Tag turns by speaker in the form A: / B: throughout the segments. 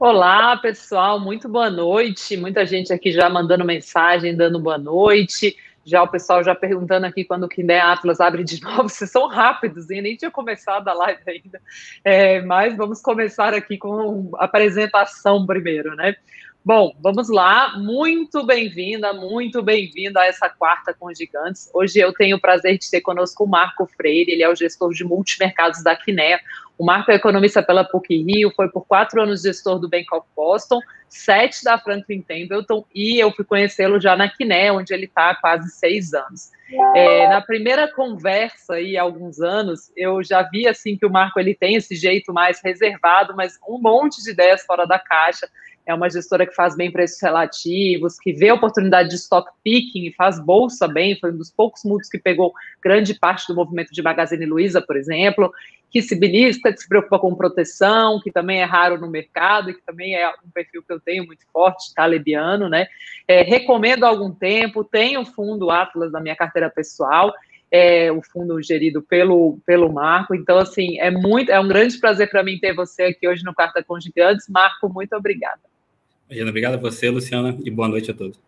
A: Olá, pessoal, muito boa noite. Muita gente aqui já mandando mensagem, dando boa noite. Já o pessoal já perguntando aqui quando o Kindé Atlas abre de novo. Vocês são rápidos, hein? nem tinha começado a live ainda. É, mas vamos começar aqui com a apresentação primeiro, né? Bom, vamos lá. Muito bem-vinda, muito bem-vinda a essa quarta com gigantes. Hoje eu tenho o prazer de ter conosco o Marco Freire, ele é o gestor de multimercados da Quiné. O Marco é economista pela PUC Rio, foi por quatro anos gestor do Bank of Boston, sete da Franklin Templeton, e eu fui conhecê-lo já na Quiné, onde ele está há quase seis anos. É, na primeira conversa aí, há alguns anos, eu já vi assim que o Marco ele tem esse jeito mais reservado, mas um monte de ideias fora da caixa. É uma gestora que faz bem preços relativos, que vê oportunidade de stock picking e faz bolsa bem. Foi um dos poucos mútuos que pegou grande parte do movimento de Magazine Luiza, por exemplo que se belisca, que se preocupa com proteção, que também é raro no mercado e que também é um perfil que eu tenho muito forte, talebiano, né? É, recomendo há algum tempo, tenho o fundo Atlas na minha carteira pessoal, é, o fundo gerido pelo, pelo Marco. Então, assim, é muito, é um grande prazer para mim ter você aqui hoje no Carta com Gigantes. Marco, muito obrigada.
B: Imagina, obrigado a você, Luciana, e boa noite a todos.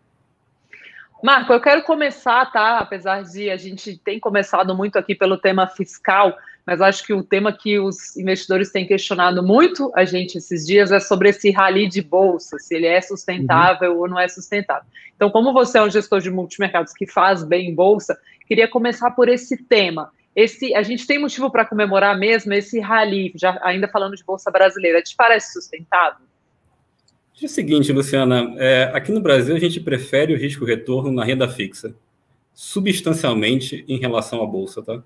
A: Marco, eu quero começar, tá? Apesar de a gente tem começado muito aqui pelo tema fiscal, mas acho que o tema que os investidores têm questionado muito a gente esses dias é sobre esse rally de bolsa, se ele é sustentável uhum. ou não é sustentável. Então, como você é um gestor de multimercados que faz bem em bolsa, queria começar por esse tema. Esse, a gente tem motivo para comemorar mesmo esse rally, já ainda falando de bolsa brasileira, te parece sustentável?
B: É o seguinte, Luciana, é, aqui no Brasil a gente prefere o risco retorno na renda fixa, substancialmente em relação à bolsa, tá?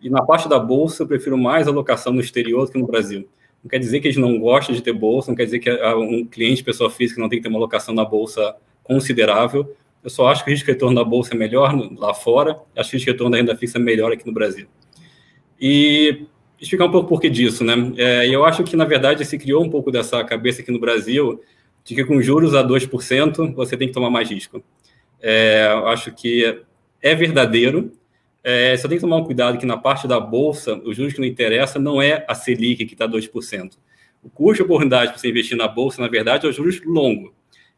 B: E na parte da bolsa, eu prefiro mais alocação no exterior do que no Brasil. Não quer dizer que gente não gosta de ter bolsa, não quer dizer que um cliente, pessoa física, não tem que ter uma alocação na bolsa considerável. Eu só acho que o risco de retorno da bolsa é melhor lá fora, acho que o risco de retorno da renda fixa é melhor aqui no Brasil. E explicar um pouco por que disso, né? É, eu acho que, na verdade, se criou um pouco dessa cabeça aqui no Brasil de que com juros a 2% você tem que tomar mais risco. É, eu acho que é verdadeiro, é, só tem que tomar um cuidado que na parte da bolsa, os juros que não interessa não é a Selic que está 2%. O custo de oportunidade para você investir na bolsa, na verdade, é o juros longo.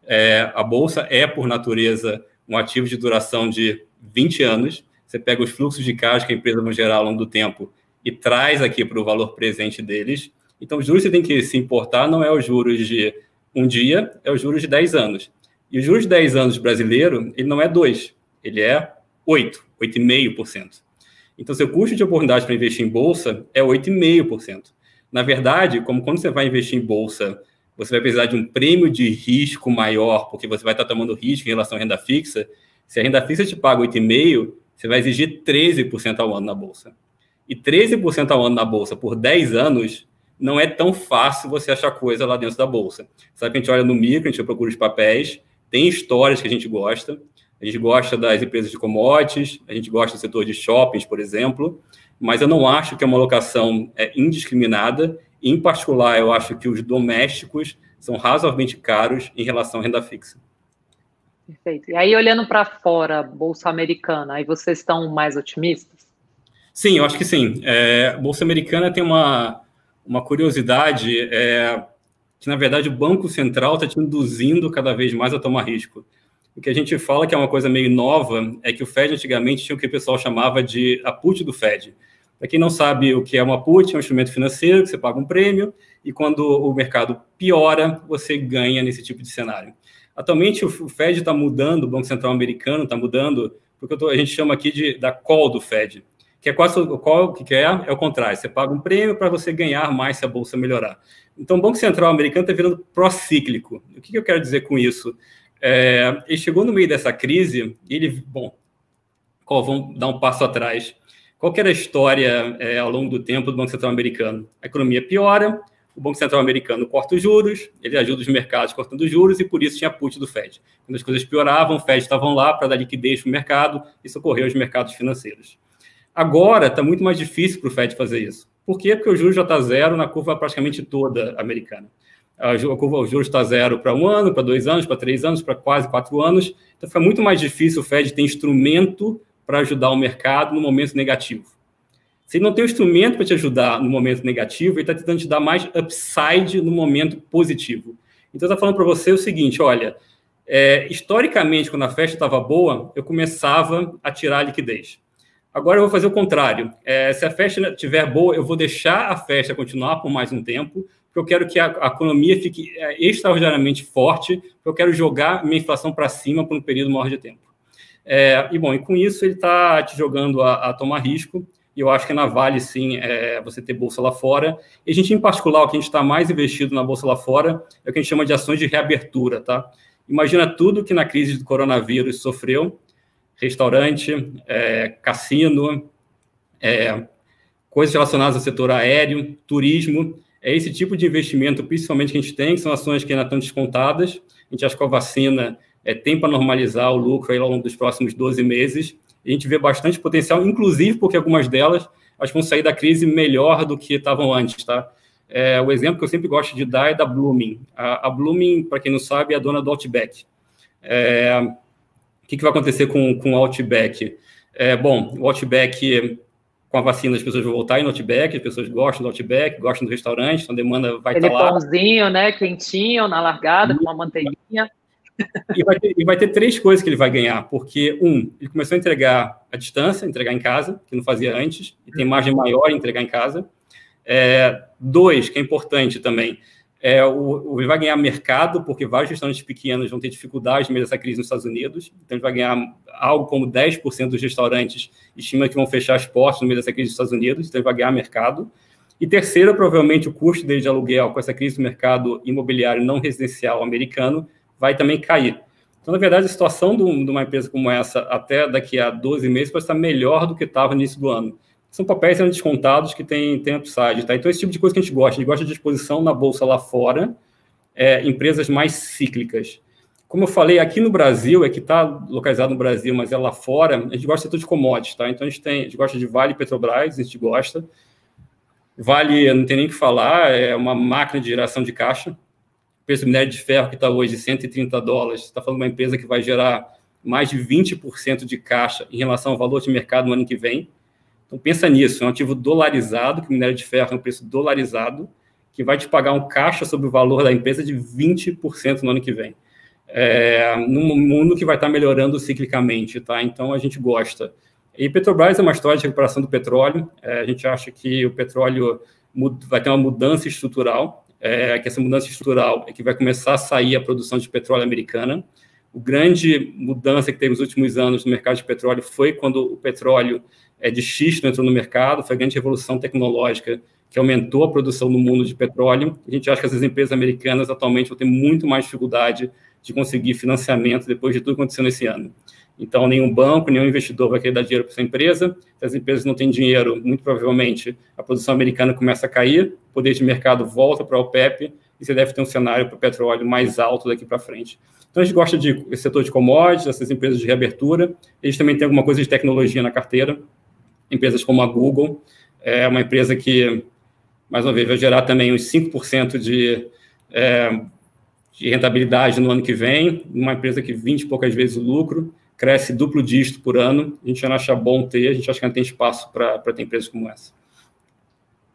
B: É, a bolsa é, por natureza, um ativo de duração de 20 anos. Você pega os fluxos de caixa que a empresa vai gerar ao longo do tempo e traz aqui para o valor presente deles. Então, os juros que você tem que se importar não é os juros de um dia, é os juros de 10 anos. E os juros de 10 anos brasileiro, ele não é 2, ele é 8, 8,5%. Então, seu custo de oportunidade para investir em bolsa é 8,5%. Na verdade, como quando você vai investir em bolsa, você vai precisar de um prêmio de risco maior, porque você vai estar tomando risco em relação à renda fixa. Se a renda fixa te paga 8,5%, você vai exigir 13% ao ano na bolsa. E 13% ao ano na bolsa por 10 anos não é tão fácil você achar coisa lá dentro da bolsa. Sabe que a gente olha no micro, a gente procura os papéis, tem histórias que a gente gosta, a gente gosta das empresas de commodities, a gente gosta do setor de shoppings, por exemplo, mas eu não acho que é uma alocação é, indiscriminada. Em particular, eu acho que os domésticos são razoavelmente caros em relação à renda fixa.
A: Perfeito. E aí, olhando para fora, Bolsa Americana, aí vocês estão mais otimistas?
B: Sim, eu acho que sim. É, Bolsa Americana tem uma, uma curiosidade é, que, na verdade, o Banco Central está te induzindo cada vez mais a tomar risco. O que a gente fala que é uma coisa meio nova é que o Fed antigamente tinha o que o pessoal chamava de a put do Fed. Para quem não sabe o que é uma put, é um instrumento financeiro que você paga um prêmio e quando o mercado piora, você ganha nesse tipo de cenário. Atualmente o Fed está mudando, o Banco Central americano está mudando, porque tô, a gente chama aqui de da call do Fed, que é quase o call que é, é o contrário, você paga um prêmio para você ganhar mais se a bolsa melhorar. Então o Banco Central americano está virando pró-cíclico. O que, que eu quero dizer com isso? É, ele chegou no meio dessa crise e ele, bom, qual, vamos dar um passo atrás. Qual era a história é, ao longo do tempo do Banco Central americano? A economia piora, o Banco Central americano corta os juros, ele ajuda os mercados cortando os juros e por isso tinha put do Fed. Quando as coisas pioravam, o Fed estavam lá para dar liquidez para o mercado e socorrer os mercados financeiros. Agora está muito mais difícil para o Fed fazer isso. Por quê? Porque o juros já está zero na curva praticamente toda americana a curva de juros está zero para um ano, para dois anos, para três anos, para quase quatro anos. Então, fica muito mais difícil o Fed ter instrumento para ajudar o mercado no momento negativo. Se ele não tem um instrumento para te ajudar no momento negativo, ele está tentando te dar mais upside no momento positivo. Então, está falando para você o seguinte: olha, é, historicamente, quando a festa estava boa, eu começava a tirar a liquidez. Agora eu vou fazer o contrário. É, se a festa estiver boa, eu vou deixar a festa continuar por mais um tempo, porque eu quero que a, a economia fique é, extraordinariamente forte, porque eu quero jogar minha inflação para cima por um período maior de tempo. É, e bom, e com isso ele está te jogando a, a, tomar risco. E eu acho que na Vale, sim, é, você ter bolsa lá fora. E a gente, em particular, o que a gente está mais investido na bolsa lá fora é o que a gente chama de ações de reabertura, tá? Imagina tudo que na crise do coronavírus sofreu, restaurante, é, cassino, é, coisas relacionadas ao setor aéreo, turismo. É esse tipo de investimento, principalmente, que a gente tem, que são ações que ainda estão descontadas. A gente acha que a vacina é, tem para normalizar o lucro aí ao longo dos próximos 12 meses. a gente vê bastante potencial, inclusive porque algumas delas acho que vão sair da crise melhor do que estavam antes, tá? É, o exemplo que eu sempre gosto de dar é da Blooming. A, a Blooming, para quem não sabe, é a dona do Outback. É, que, que vai acontecer com, com o Outback? É, bom, o Outback, com a vacina, as pessoas vão voltar em Outback, as pessoas gostam do Outback, gostam do restaurante, então a demanda vai estar tá lá.
A: pãozinho, né, quentinho, na largada, com uma manteiguinha.
B: E vai, ter, e vai ter três coisas que ele vai ganhar, porque, um, ele começou a entregar à distância, entregar em casa, que não fazia antes, e tem margem maior em entregar em casa. É, dois, que é importante também, é, o, o, vai ganhar mercado, porque vários restaurantes pequenos vão ter dificuldade no meio dessa crise nos Estados Unidos. Então, ele vai ganhar algo como 10% dos restaurantes, estima que vão fechar as portas no meio dessa crise nos Estados Unidos. Então, ele vai ganhar mercado. E terceiro, provavelmente, o custo dele de aluguel, com essa crise do mercado imobiliário não residencial americano, vai também cair. Então, na verdade, a situação de uma empresa como essa, até daqui a 12 meses, pode estar melhor do que estava no início do ano são papéis sendo descontados que têm, têm upside, tá? Então, esse tipo de coisa que a gente gosta. A gente gosta de exposição na bolsa lá fora, é, empresas mais cíclicas. Como eu falei, aqui no Brasil, é que está localizado no Brasil, mas é lá fora, a gente gosta de setor de commodities, tá? Então, a gente, tem, a gente gosta de Vale Petrobras, a gente gosta. Vale, não tem nem o que falar, é uma máquina de geração de caixa. O preço do minério de ferro, que está hoje 130 dólares, está falando de uma empresa que vai gerar mais de 20% de caixa em relação ao valor de mercado no ano que vem. Então, pensa nisso, é um ativo dolarizado, que o minério de ferro é um preço dolarizado, que vai te pagar um caixa sobre o valor da empresa de 20% no ano que vem. É, num mundo que vai estar melhorando ciclicamente, tá? Então, a gente gosta. E Petrobras é uma história de recuperação do petróleo. É, a gente acha que o petróleo vai ter uma mudança estrutural, é, que essa mudança estrutural é que vai começar a sair a produção de petróleo americana. O grande mudança que teve nos últimos anos no mercado de petróleo foi quando o petróleo é, de xisto entrou no mercado, foi a grande revolução tecnológica que aumentou a produção no mundo de petróleo. A gente acha que as empresas americanas atualmente vão ter muito mais dificuldade de conseguir financiamento depois de tudo que aconteceu nesse ano. Então, nenhum banco, nenhum investidor vai querer dar dinheiro para essa empresa. Se as empresas não têm dinheiro, muito provavelmente a produção americana começa a cair, o poder de mercado volta para a OPEP e você deve ter um cenário para o petróleo mais alto daqui para frente. Então, a gente gosta de setor de commodities, essas empresas de reabertura. A gente também tem alguma coisa de tecnologia na carteira empresas como a Google, é uma empresa que, mais uma vez, vai gerar também uns 5% de, é, de rentabilidade no ano que vem, uma empresa que 20 e poucas vezes o lucro, cresce duplo dígito por ano, a gente acha bom ter, a gente acha que não tem espaço para ter empresas como essa.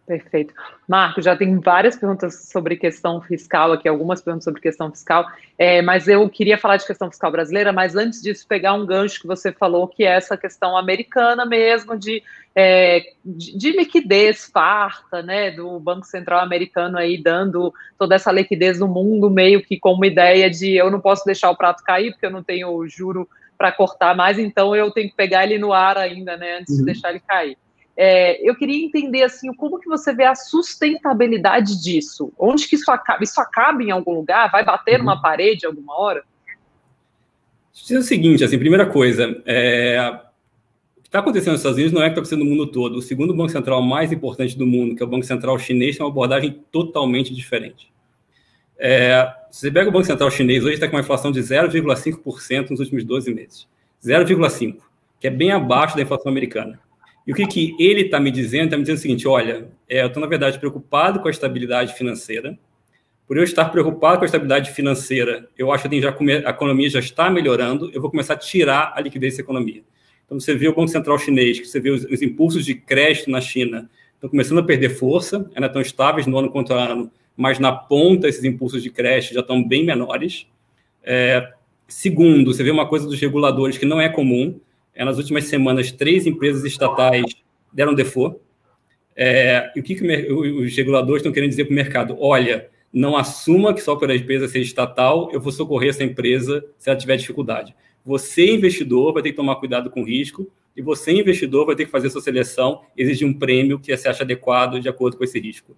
A: Perfeito. Marco, já tem várias perguntas sobre questão fiscal aqui, algumas perguntas sobre questão fiscal, é, mas eu queria falar de questão fiscal brasileira, mas antes disso, pegar um gancho que você falou, que é essa questão americana mesmo, de, é, de, de, liquidez farta, né, do Banco Central americano aí dando toda essa liquidez no mundo, meio que com uma ideia de eu não posso deixar o prato cair, porque eu não tenho juro para cortar mais, então eu tenho que pegar ele no ar ainda, né, antes uhum. de deixar ele cair. É, eu queria entender assim, como que você vê a sustentabilidade disso? Onde que isso acaba? Isso acaba em algum lugar? Vai bater numa uhum. parede alguma hora?
B: É o seguinte, assim, primeira coisa, é, o que está acontecendo nos Estados Unidos não é o que está acontecendo no mundo todo. O segundo banco central mais importante do mundo, que é o Banco Central Chinês, tem uma abordagem totalmente diferente. É, se você pega o Banco Central Chinês, hoje está com uma inflação de 0,5% nos últimos 12 meses. 0,5%, que é bem abaixo da inflação americana. E o que, que ele está me dizendo? Está me dizendo o seguinte: olha, é, eu estou, na verdade, preocupado com a estabilidade financeira. Por eu estar preocupado com a estabilidade financeira, eu acho que a economia já está melhorando, eu vou começar a tirar a liquidez dessa economia. Então, você vê o Banco Central chinês, que você vê os, os impulsos de crédito na China estão começando a perder força, ainda estão estáveis no ano contra ano, mas na ponta esses impulsos de creche já estão bem menores. É, segundo, você vê uma coisa dos reguladores que não é comum. É, nas últimas semanas, três empresas estatais deram default. É, e o que, que os reguladores estão querendo dizer para o mercado? Olha, não assuma que só por a empresa ser estatal eu vou socorrer essa empresa se ela tiver dificuldade. Você, investidor, vai ter que tomar cuidado com o risco e você, investidor, vai ter que fazer sua seleção, exigir um prêmio que você acha adequado de acordo com esse risco.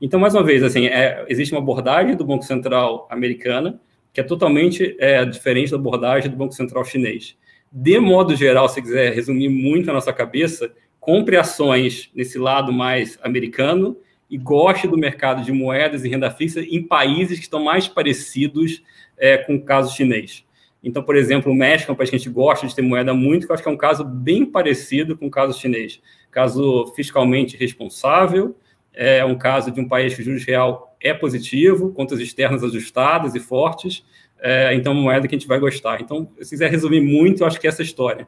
B: Então, mais uma vez, assim, é, existe uma abordagem do Banco Central americana que é totalmente é, diferente da abordagem do Banco Central chinês. De modo geral, se quiser resumir muito na nossa cabeça, compre ações nesse lado mais americano e goste do mercado de moedas e renda fixa em países que estão mais parecidos é, com o caso chinês. Então, por exemplo, o México é um país que a gente gosta de ter moeda muito, que eu acho que é um caso bem parecido com o caso chinês. Caso fiscalmente responsável, é um caso de um país que o juros real é positivo, contas externas ajustadas e fortes, é, então moeda que a gente vai gostar. Então, se quiser resumir muito, eu acho que é essa história.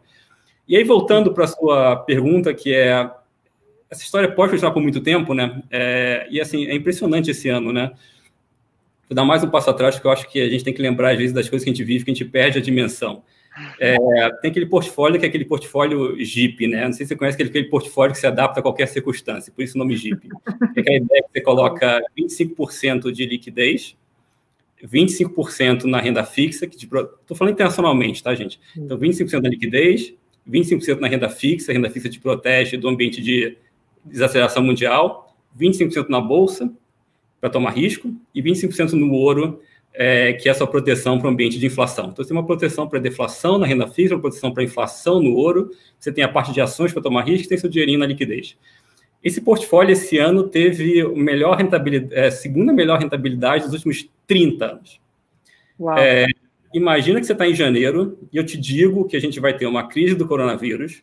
B: E aí, voltando para a sua pergunta, que é, essa história pode continuar por muito tempo, né? É, e assim, é impressionante esse ano, né? Vou dar mais um passo atrás, porque eu acho que a gente tem que lembrar, às vezes, das coisas que a gente vive, que a gente perde a dimensão. É, tem aquele portfólio que é aquele portfólio JIP, né? Não sei se você conhece aquele, aquele portfólio que se adapta a qualquer circunstância, por isso o nome JIP. É aquela ideia que você coloca 25% de liquidez, 25% na renda fixa, que estou falando internacionalmente, tá, gente? Então, 25% na liquidez, 25% na renda fixa, a renda fixa te protege do ambiente de desaceleração mundial, 25% na bolsa, para tomar risco, e 25% no ouro, é, que é a sua proteção para o ambiente de inflação. Então, você tem uma proteção para deflação na renda fixa, uma proteção para inflação no ouro, você tem a parte de ações para tomar risco, tem seu dinheirinho na liquidez. Esse portfólio, esse ano, teve a melhor rentabilidade, é, segunda melhor rentabilidade dos últimos 30 anos. É, imagina que você está em janeiro e eu te digo que a gente vai ter uma crise do coronavírus,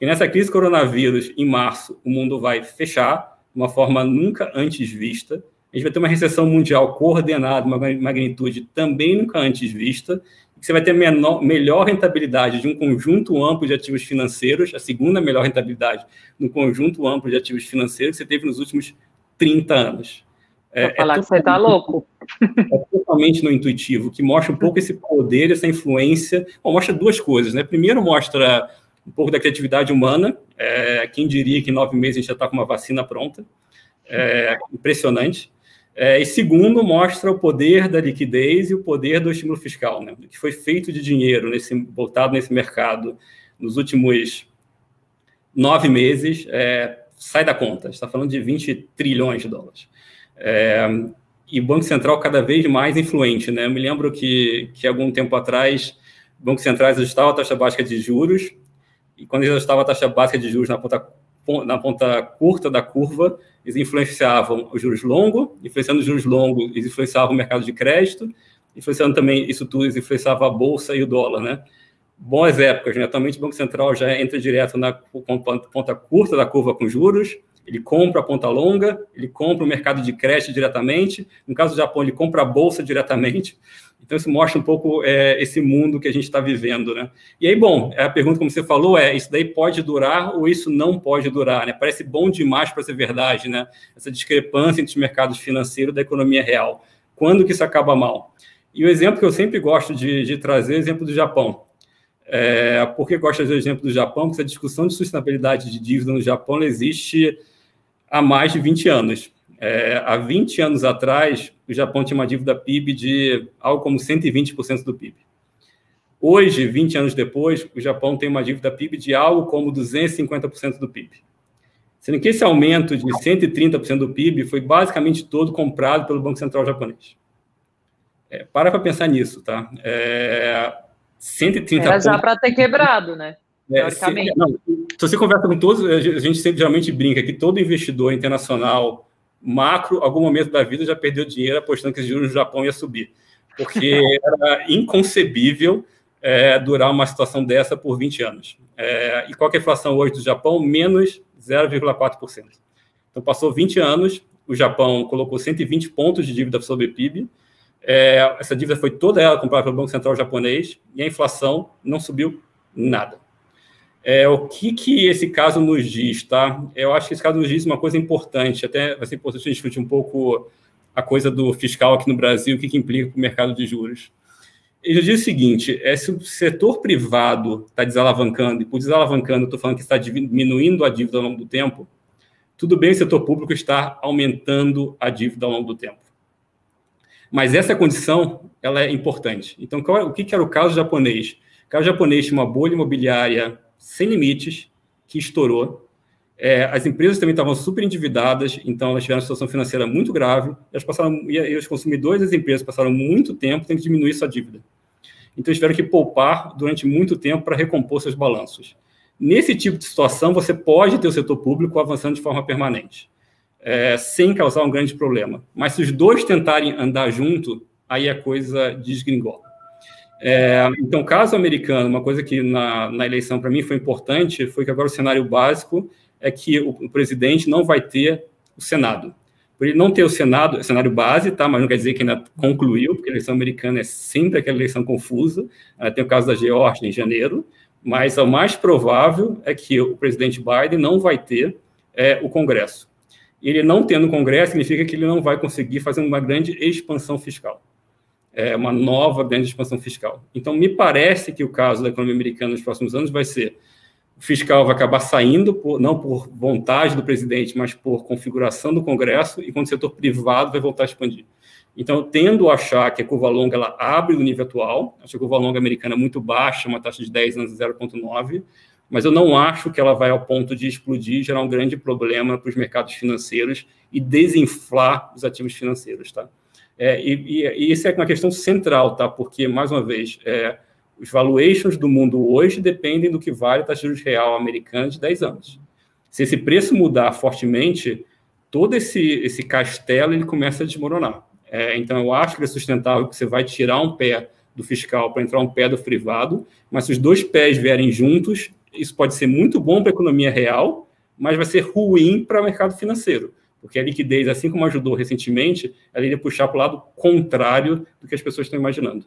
B: e nessa crise do coronavírus, em março, o mundo vai fechar de uma forma nunca antes vista, a gente vai ter uma recessão mundial coordenada, uma magnitude também nunca antes vista, você vai ter menor, melhor rentabilidade de um conjunto amplo de ativos financeiros, a segunda melhor rentabilidade no conjunto amplo de ativos financeiros que você teve nos últimos 30 anos.
A: É, é falar é que você está louco.
B: É totalmente no intuitivo, que mostra um pouco esse poder, essa influência. Bom, mostra duas coisas, né? Primeiro, mostra um pouco da criatividade humana. É, quem diria que em nove meses a gente já está com uma vacina pronta? É, impressionante. É, e segundo, mostra o poder da liquidez e o poder do estímulo fiscal, né? que foi feito de dinheiro nesse, voltado nesse mercado nos últimos nove meses, é, sai da conta. está falando de 20 trilhões de dólares. É, e Banco Central cada vez mais influente. Né? Eu me lembro que, que algum tempo atrás, o Banco Central ajustava a taxa básica de juros, e quando eles ajustavam a taxa básica de juros na ponta na ponta curta da curva, eles influenciavam os juros longos, influenciando os juros longos, eles influenciavam o mercado de crédito, influenciando também isso tudo, eles influenciavam a bolsa e o dólar, né? Boas épocas, né? Atualmente o Banco Central já entra direto na ponta curta da curva com juros, ele compra a ponta longa, ele compra o mercado de crédito diretamente, no caso do Japão, ele compra a bolsa diretamente, então, isso mostra um pouco é, esse mundo que a gente está vivendo, né? E aí, bom, a pergunta, como você falou, é: isso daí pode durar ou isso não pode durar, né? Parece bom demais para ser verdade, né? Essa discrepância entre os mercados financeiros e da economia real. Quando que isso acaba mal? E o exemplo que eu sempre gosto de, de trazer é o exemplo do Japão. É, por que gosto de exemplo do Japão? Porque essa discussão de sustentabilidade de dívida no Japão existe há mais de 20 anos. É, há 20 anos atrás, o Japão tinha uma dívida PIB de algo como 120% do PIB. Hoje, 20 anos depois, o Japão tem uma dívida PIB de algo como 250% do PIB. Sendo que esse aumento de 130% do PIB foi basicamente todo comprado pelo Banco Central japonês. É, para para pensar nisso, tá? É, 130
A: Era já para ter quebrado, né?
B: É, se, não, se você conversa com todos, a gente sempre, geralmente brinca que todo investidor internacional macro, algum momento da vida, já perdeu dinheiro apostando que os juros no Japão ia subir. Porque era inconcebível é, durar uma situação dessa por 20 anos. É, e qual é a inflação hoje do Japão? Menos 0,4%. Então, passou 20 anos, o Japão colocou 120 pontos de dívida sobre PIB, é, essa dívida foi toda ela comprada pelo Banco Central japonês e a inflação não subiu nada. É, o que, que esse caso nos diz, tá? Eu acho que esse caso nos diz uma coisa importante, até vai ser importante a gente discutir um pouco a coisa do fiscal aqui no Brasil, o que, que implica para o mercado de juros. Ele diz o seguinte: é, se o setor privado está desalavancando, e por desalavancando, estou falando que está diminuindo a dívida ao longo do tempo, tudo bem o setor público está aumentando a dívida ao longo do tempo. Mas essa condição ela é importante. Então, qual, é, o que, que era o caso japonês? O caso japonês tinha uma bolha imobiliária sem limites, que estourou. É, as empresas também estavam super endividadas, então elas tiveram uma situação financeira muito grave. Elas passaram, e os consumidores das empresas passaram muito tempo tendo que diminuir sua dívida. Então, eles tiveram que poupar durante muito tempo para recompor seus balanços. Nesse tipo de situação, você pode ter o setor público avançando de forma permanente, é, sem causar um grande problema. Mas se os dois tentarem andar junto, aí a coisa desgringola. É, então, caso americano, uma coisa que na, na eleição para mim foi importante foi que agora o cenário básico é que o, o presidente não vai ter o Senado. Por ele não ter o Senado, o cenário base, tá? mas não quer dizer que ainda concluiu, porque a eleição americana é sempre aquela eleição confusa. Uh, tem o caso da Geórgia em janeiro, mas o mais provável é que o presidente Biden não vai ter é, o Congresso. Ele não tendo o Congresso significa que ele não vai conseguir fazer uma grande expansão fiscal, é, uma nova grande expansão fiscal. Então, me parece que o caso da economia americana nos próximos anos vai ser o fiscal vai acabar saindo, por, não por vontade do presidente, mas por configuração do Congresso, e quando o setor privado vai voltar a expandir. Então, eu tendo a achar que a curva longa ela abre do nível atual, acho que a curva longa americana é muito baixa, uma taxa de 10 anos 0,9, mas eu não acho que ela vai ao ponto de explodir gerar um grande problema para os mercados financeiros e desinflar os ativos financeiros, tá? É, e, e, e, isso é uma questão central, tá? Porque, mais uma vez, é, os valuations do mundo hoje dependem do que vale a taxa de juros real americana de 10 anos. Se esse preço mudar fortemente, todo esse, esse castelo ele começa a desmoronar. É, então, eu acho que é sustentável que você vai tirar um pé do fiscal para entrar um pé do privado, mas se os dois pés vierem juntos, isso pode ser muito bom para a economia real, mas vai ser ruim para o mercado financeiro, porque a liquidez, assim como ajudou recentemente, ela iria puxar para o lado contrário do que as pessoas estão imaginando.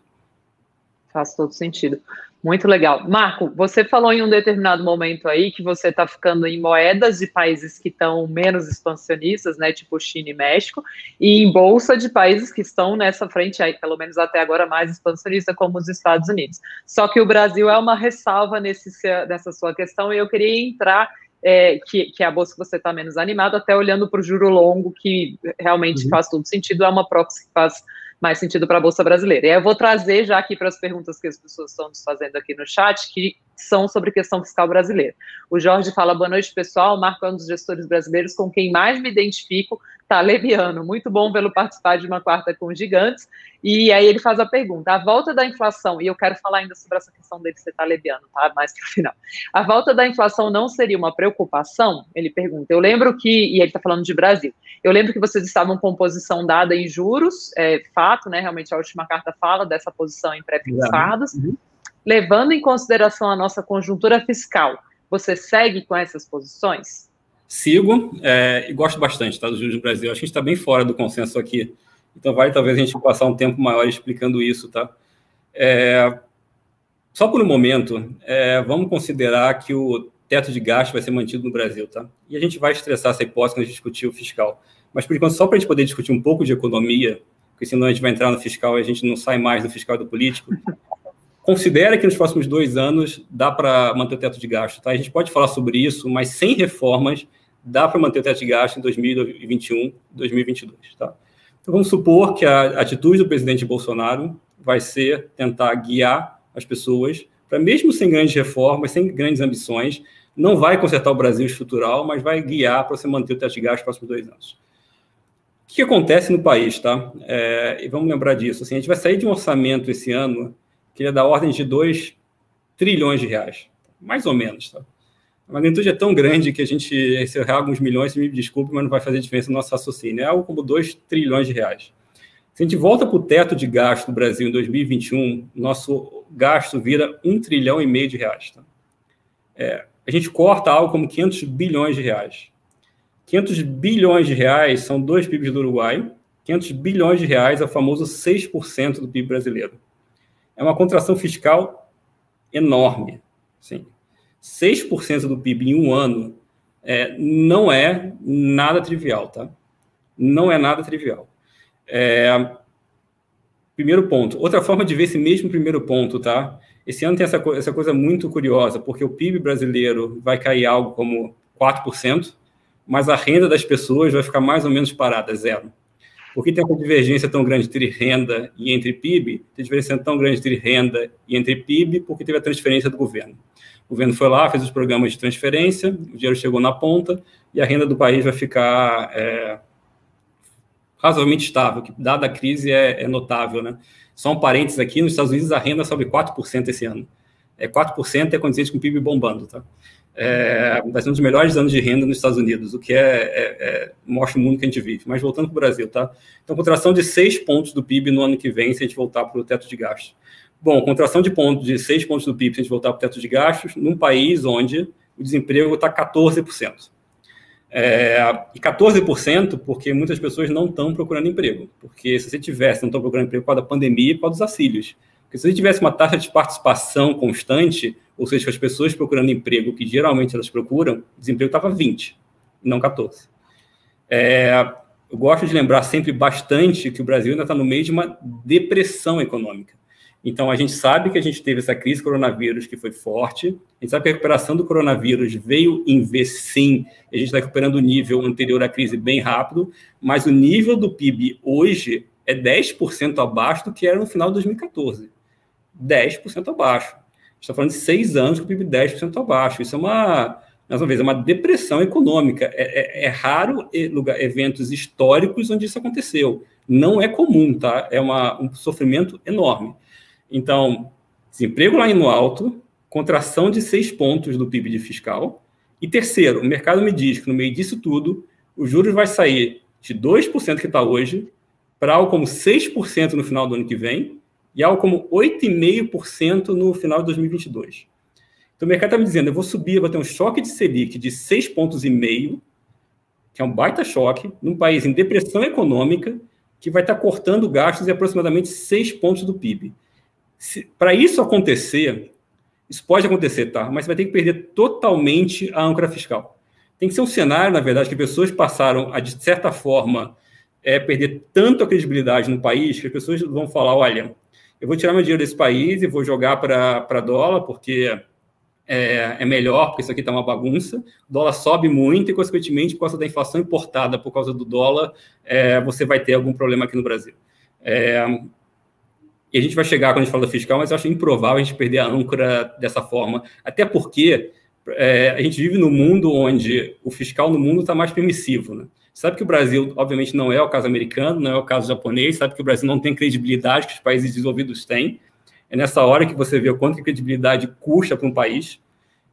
A: Faz todo sentido. Muito legal. Marco, você falou em um determinado momento aí que você está ficando em moedas de países que estão menos expansionistas, né, tipo China e México, e em bolsa de países que estão nessa frente aí, pelo menos até agora, mais expansionista, como os Estados Unidos. Só que o Brasil é uma ressalva nesse, nessa sua questão, e eu queria entrar é, que, que, é a bolsa que você está menos animado, até olhando para o juro longo, que realmente uhum. faz todo sentido, é uma proxy que faz mais sentido para a Bolsa Brasileira. E aí eu vou trazer já aqui para as perguntas que as pessoas estão nos fazendo aqui no chat, que são sobre questão fiscal brasileira. O Jorge fala, boa noite, pessoal, Marco é um dos gestores brasileiros com quem mais me identifico, tá leviano, muito bom vê-lo participar de uma quarta com gigantes, e aí ele faz a pergunta, a volta da inflação, e eu quero falar ainda sobre essa questão dele ser leviano, tá, mais para o final, a volta da inflação não seria uma preocupação? Ele pergunta, eu lembro que, e ele está falando de Brasil, eu lembro que vocês estavam com posição dada em juros, é, fato, né, realmente a última carta fala dessa posição em pré-fixados, uhum. Levando em consideração a nossa conjuntura fiscal, você segue com essas posições?
B: Sigo é, e gosto bastante tá, do juros no Brasil. Acho que a gente está bem fora do consenso aqui. Então, vai talvez a gente passar um tempo maior explicando isso, tá? É, só por um momento, é, vamos considerar que o teto de gasto vai ser mantido no Brasil, tá? E a gente vai estressar essa hipótese quando a gente discutir o fiscal. Mas, por enquanto, só para a gente poder discutir um pouco de economia, porque senão a gente vai entrar no fiscal e a gente não sai mais do fiscal e do político, considera que nos próximos dois anos dá para manter o teto de gasto. Tá? A gente pode falar sobre isso, mas sem reformas dá para manter o teto de gasto em 2021, 2022. Tá? Então vamos supor que a atitude do presidente Bolsonaro vai ser tentar guiar as pessoas para, mesmo sem grandes reformas, sem grandes ambições, não vai consertar o Brasil estrutural, mas vai guiar para você manter o teto de gasto nos próximos dois anos. O que acontece no país, tá? É, e vamos lembrar disso. Assim, a gente vai sair de um orçamento esse ano que é da ordem de 2 trilhões de reais, mais ou menos. Tá? A magnitude é tão grande que a gente, se errar alguns milhões, me desculpe, mas não vai fazer diferença no nosso raciocínio. É algo como 2 trilhões de reais. Se a gente volta para o teto de gasto do Brasil em 2021, nosso gasto vira 1 trilhão e meio de reais. Tá? É, a gente corta algo como 500 bilhões de reais. 500 bilhões de reais são dois PIBs do Uruguai, 500 bilhões de reais é o famoso 6% do PIB brasileiro é uma contração fiscal enorme. Sim. 6% do PIB em um ano é, não é nada trivial, tá? Não é nada trivial. É, primeiro ponto. Outra forma de ver esse mesmo primeiro ponto, tá? Esse ano tem essa, essa coisa muito curiosa, porque o PIB brasileiro vai cair algo como 4%, mas a renda das pessoas vai ficar mais ou menos parada, zero. Por que tem uma divergência tão grande entre renda e entre PIB? Tem diferença tão grande entre renda e entre PIB porque teve a transferência do governo. O governo foi lá, fez os programas de transferência, o dinheiro chegou na ponta e a renda do país vai ficar é, razoavelmente estável, que dada a crise é, é, notável. Né? Só um parênteses aqui, nos Estados Unidos a renda sobe 4% esse ano. É 4% é condizente com o PIB bombando. Tá? é, vai ser um dos melhores anos de renda nos Estados Unidos, o que é, é, é mostra o mundo que a gente vive. Mas voltando para o Brasil, tá? Então, contração de seis pontos do PIB no ano que vem, se a gente voltar para o teto de gastos. Bom, contração de pontos de seis pontos do PIB, se a gente voltar para o teto de gastos, num país onde o desemprego está 14%. É, e 14% porque muitas pessoas não estão procurando emprego. Porque se você tivesse, não estão procurando emprego por causa da pandemia e por causa dos auxílios. Porque se você tivesse uma taxa de participação constante, ou seja, as pessoas procurando emprego, que geralmente elas procuram, o desemprego estava 20, não 14. É, eu gosto de lembrar sempre bastante que o Brasil ainda está no meio de uma depressão econômica. Então, a gente sabe que a gente teve essa crise coronavírus que foi forte, a gente sabe que a recuperação do coronavírus veio em V sim, a gente está recuperando o nível anterior à crise bem rápido, mas o nível do PIB hoje é 10% abaixo do que era no final de 2014. 10% abaixo está falando de seis anos com o PIB 10% abaixo. Isso é uma, mais uma vez, é uma depressão econômica. É, é, é raro lugar, eventos históricos onde isso aconteceu. Não é comum, tá? É uma, um sofrimento enorme. Então, desemprego lá no alto, contração de seis pontos do PIB de fiscal. E terceiro, o mercado me diz que no meio disso tudo, os juros vai sair de 2% que está hoje para algo como 6% no final do ano que vem, e algo como 8,5% no final de 2022. Então o mercado está me dizendo, eu vou subir, vou ter um choque de Selic de 6,5 pontos, que é um baita choque, num país em depressão econômica, que vai estar tá cortando gastos em aproximadamente 6 pontos do PIB. Para isso acontecer, isso pode acontecer, tá? Mas você vai ter que perder totalmente a âncora fiscal. Tem que ser um cenário, na verdade, que pessoas passaram a, de certa forma, é, perder tanto a credibilidade no país que as pessoas vão falar: olha, eu vou tirar meu dinheiro desse país e vou jogar para dólar, porque é, é, melhor, porque isso aqui está uma bagunça. O dólar sobe muito e, consequentemente, por causa da inflação importada, por causa do dólar, é, você vai ter algum problema aqui no Brasil. É, e a gente vai chegar quando a gente fala fiscal, mas eu acho improvável a gente perder a âncora dessa forma, até porque é, a gente vive num mundo onde o fiscal no mundo está mais permissivo, né? Sabe que o Brasil, obviamente, não é o caso americano, não é o caso japonês, sabe que o Brasil não tem credibilidade que os países desenvolvidos têm. É nessa hora que você vê o quanto que credibilidade custa para um país.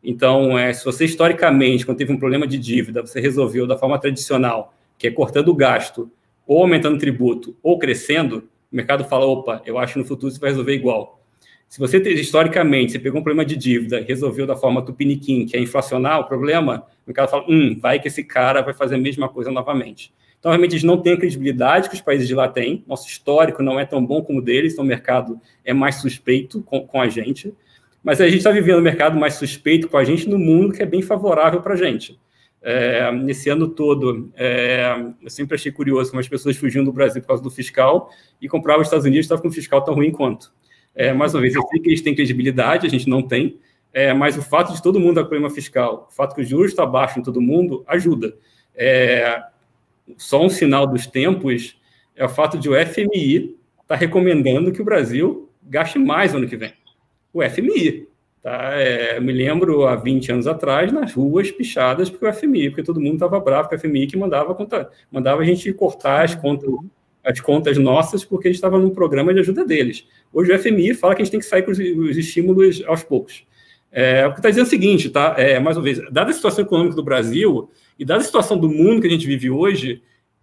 B: Então, é, se você historicamente, quando teve um problema de dívida, você resolveu da forma tradicional, que é cortando o gasto, ou aumentando o tributo, ou crescendo, o mercado fala: opa, eu acho que no futuro você vai resolver igual. Se você, historicamente, você pegou um problema de dívida resolveu da forma tupiniquim, que é inflacionar o problema, o mercado fala, hum, vai que esse cara vai fazer a mesma coisa novamente. Então, realmente, eles não têm a credibilidade que os países de lá têm. Nosso histórico não é tão bom como o deles, então o mercado é mais suspeito com, com a gente. Mas a gente está vivendo um mercado mais suspeito com a gente no mundo que é bem favorável para a gente. É, nesse ano todo, é, eu sempre achei curioso como as pessoas fugiam do Brasil por causa do fiscal e compravam os Estados Unidos estava com um fiscal tão ruim quanto. É, mais uma vez, eu sei que eles têm credibilidade, a gente não tem, é, mas o fato de todo mundo ter problema fiscal, o fato que o juros está baixo em todo mundo, ajuda. É, só um sinal dos tempos é o fato de o FMI estar tá recomendando que o Brasil gaste mais no ano que vem. O FMI. Tá? É, me lembro há 20 anos atrás, nas ruas pichadas porque o FMI, porque todo mundo estava bravo com o FMI que mandava, conta, mandava a gente cortar as contas as contas nossas porque a gente estava num programa de ajuda deles. Hoje o FMI fala que a gente tem que sair com os, os estímulos aos poucos. É, o que está dizendo é o seguinte, tá? É, mais uma vez, dada a situação econômica do Brasil e dada a situação do mundo que a gente vive hoje,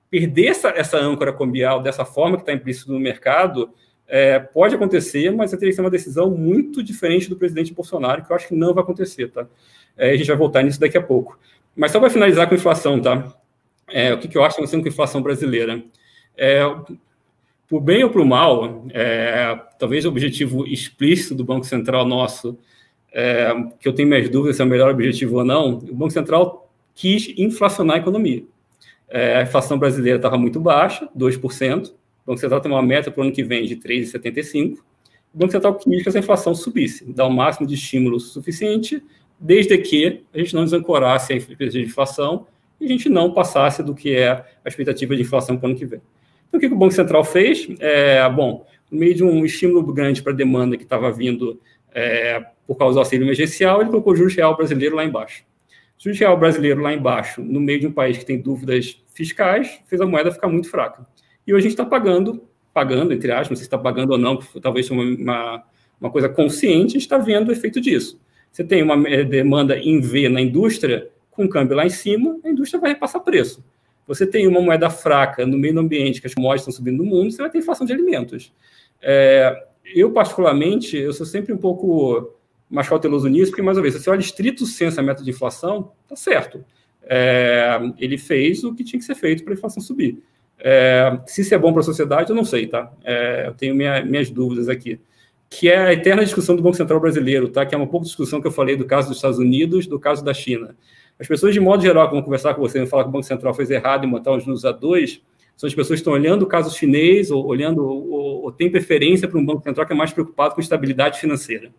B: perder essa, essa âncora cambial dessa forma que está implícito no mercado é, pode acontecer, mas teria que ser uma decisão muito diferente do presidente Bolsonaro, que eu acho que não vai acontecer, tá? É, a gente vai voltar nisso daqui a pouco. Mas só para finalizar com a inflação, tá? É, o que, que eu acho que acontecendo com a inflação brasileira? É, por bem ou por mal, é, talvez o objetivo explícito do Banco Central nosso, é, que eu tenho minhas dúvidas se é o melhor objetivo ou não, o Banco Central quis inflacionar a economia. É, a inflação brasileira estava muito baixa, 2%, o Banco Central tem uma meta para o ano que vem de 3,75. O Banco Central quis que essa inflação subisse, dar o máximo de estímulo suficiente, desde que a gente não desancorasse a expectativa de inflação e a gente não passasse do que é a expectativa de inflação para o ano que vem. Então, o que o Banco Central fez? É, bom, no meio de um estímulo grande para a demanda que estava vindo é, por causa do auxílio emergencial, ele colocou o juros real brasileiro lá embaixo. O juros real brasileiro lá embaixo, no meio de um país que tem dúvidas fiscais, fez a moeda ficar muito fraca. E hoje a gente está pagando, pagando, entre aspas, não sei se está pagando ou não, talvez uma, uma, uma coisa consciente, a gente está vendo o efeito disso. Você tem uma é, demanda em V na indústria, com o câmbio lá em cima, a indústria vai repassar preço. Você tem uma moeda fraca no meio ambiente, que as commodities estão subindo no mundo, você vai ter inflação de alimentos. É, eu, particularmente, eu sou sempre um pouco mais cauteloso nisso, porque, mais uma vez, se você olha estrito senso a meta de inflação, tá certo. É, ele fez o que tinha que ser feito para a inflação subir. É, se isso é bom para a sociedade, eu não sei, tá? É, eu tenho minha, minhas dúvidas aqui. Que é a eterna discussão do Banco Central brasileiro, tá? Que é uma pouco discussão que eu falei do caso dos Estados Unidos, do caso da China. As pessoas, de modo geral, que vão conversar com você e falar que o Banco Central fez errado em montar os juros a dois, são as pessoas que estão olhando o caso chinês ou olhando ou, ou tem preferência para um Banco Central que é mais preocupado com estabilidade financeira.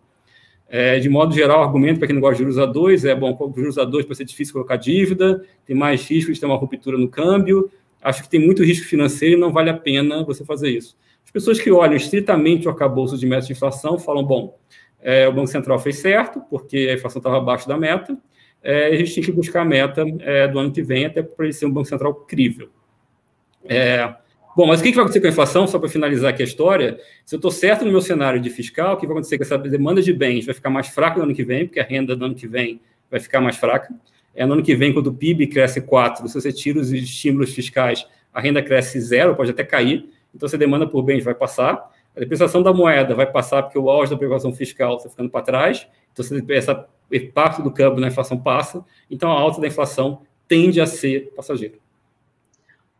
B: É, de modo geral, o argumento para quem não gosta de juros a dois é, bom, juros a dois pode ser difícil colocar dívida, tem mais risco de ter uma ruptura no câmbio, acho que tem muito risco financeiro e não vale a pena você fazer isso. As pessoas que olham estritamente o arcabouço de meta de inflação falam, bom, é, o Banco Central fez certo, porque a inflação estava abaixo da meta, é, a gente tem que buscar a meta é, do ano que vem, até para ele ser um Banco Central crível. É, bom, mas o que vai acontecer com a inflação, só para finalizar aqui a história? Se eu estou certo no meu cenário de fiscal, o que vai acontecer com essa demanda de bens vai ficar mais fraca no ano que vem, porque a renda do ano que vem vai ficar mais fraca. É, no ano que vem, quando o PIB cresce 4, se você tira os estímulos fiscais, a renda cresce zero, pode até cair, então essa demanda por bens vai passar. A depreciação da moeda vai passar porque o auge da preocupação fiscal está ficando para trás, então essa parte do câmbio na inflação passa, então a alta da inflação tende a ser passageira.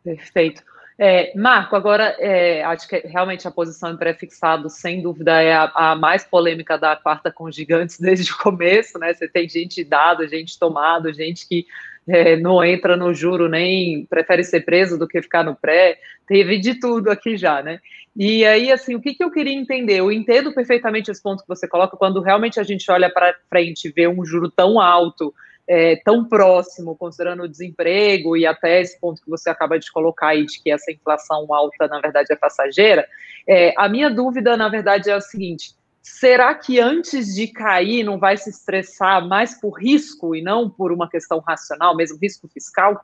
A: Perfeito. É, Marco, agora é, acho que realmente a posição em pré-fixado, sem dúvida, é a, a, mais polêmica da quarta com gigantes desde o começo, né? Você tem gente dado, gente tomado, gente que é, não entra no juro nem prefere ser preso do que ficar no pré, teve de tudo aqui já, né? E aí, assim, o que, que eu queria entender? Eu entendo perfeitamente esse ponto que você coloca, quando realmente a gente olha para frente e vê um juro tão alto, é, tão próximo, considerando o desemprego e até esse ponto que você acaba de colocar aí, de que essa inflação alta, na verdade, é passageira, é, a minha dúvida, na verdade, é a seguinte: será que antes de cair não vai se estressar mais por risco e não por uma questão racional, mesmo risco fiscal?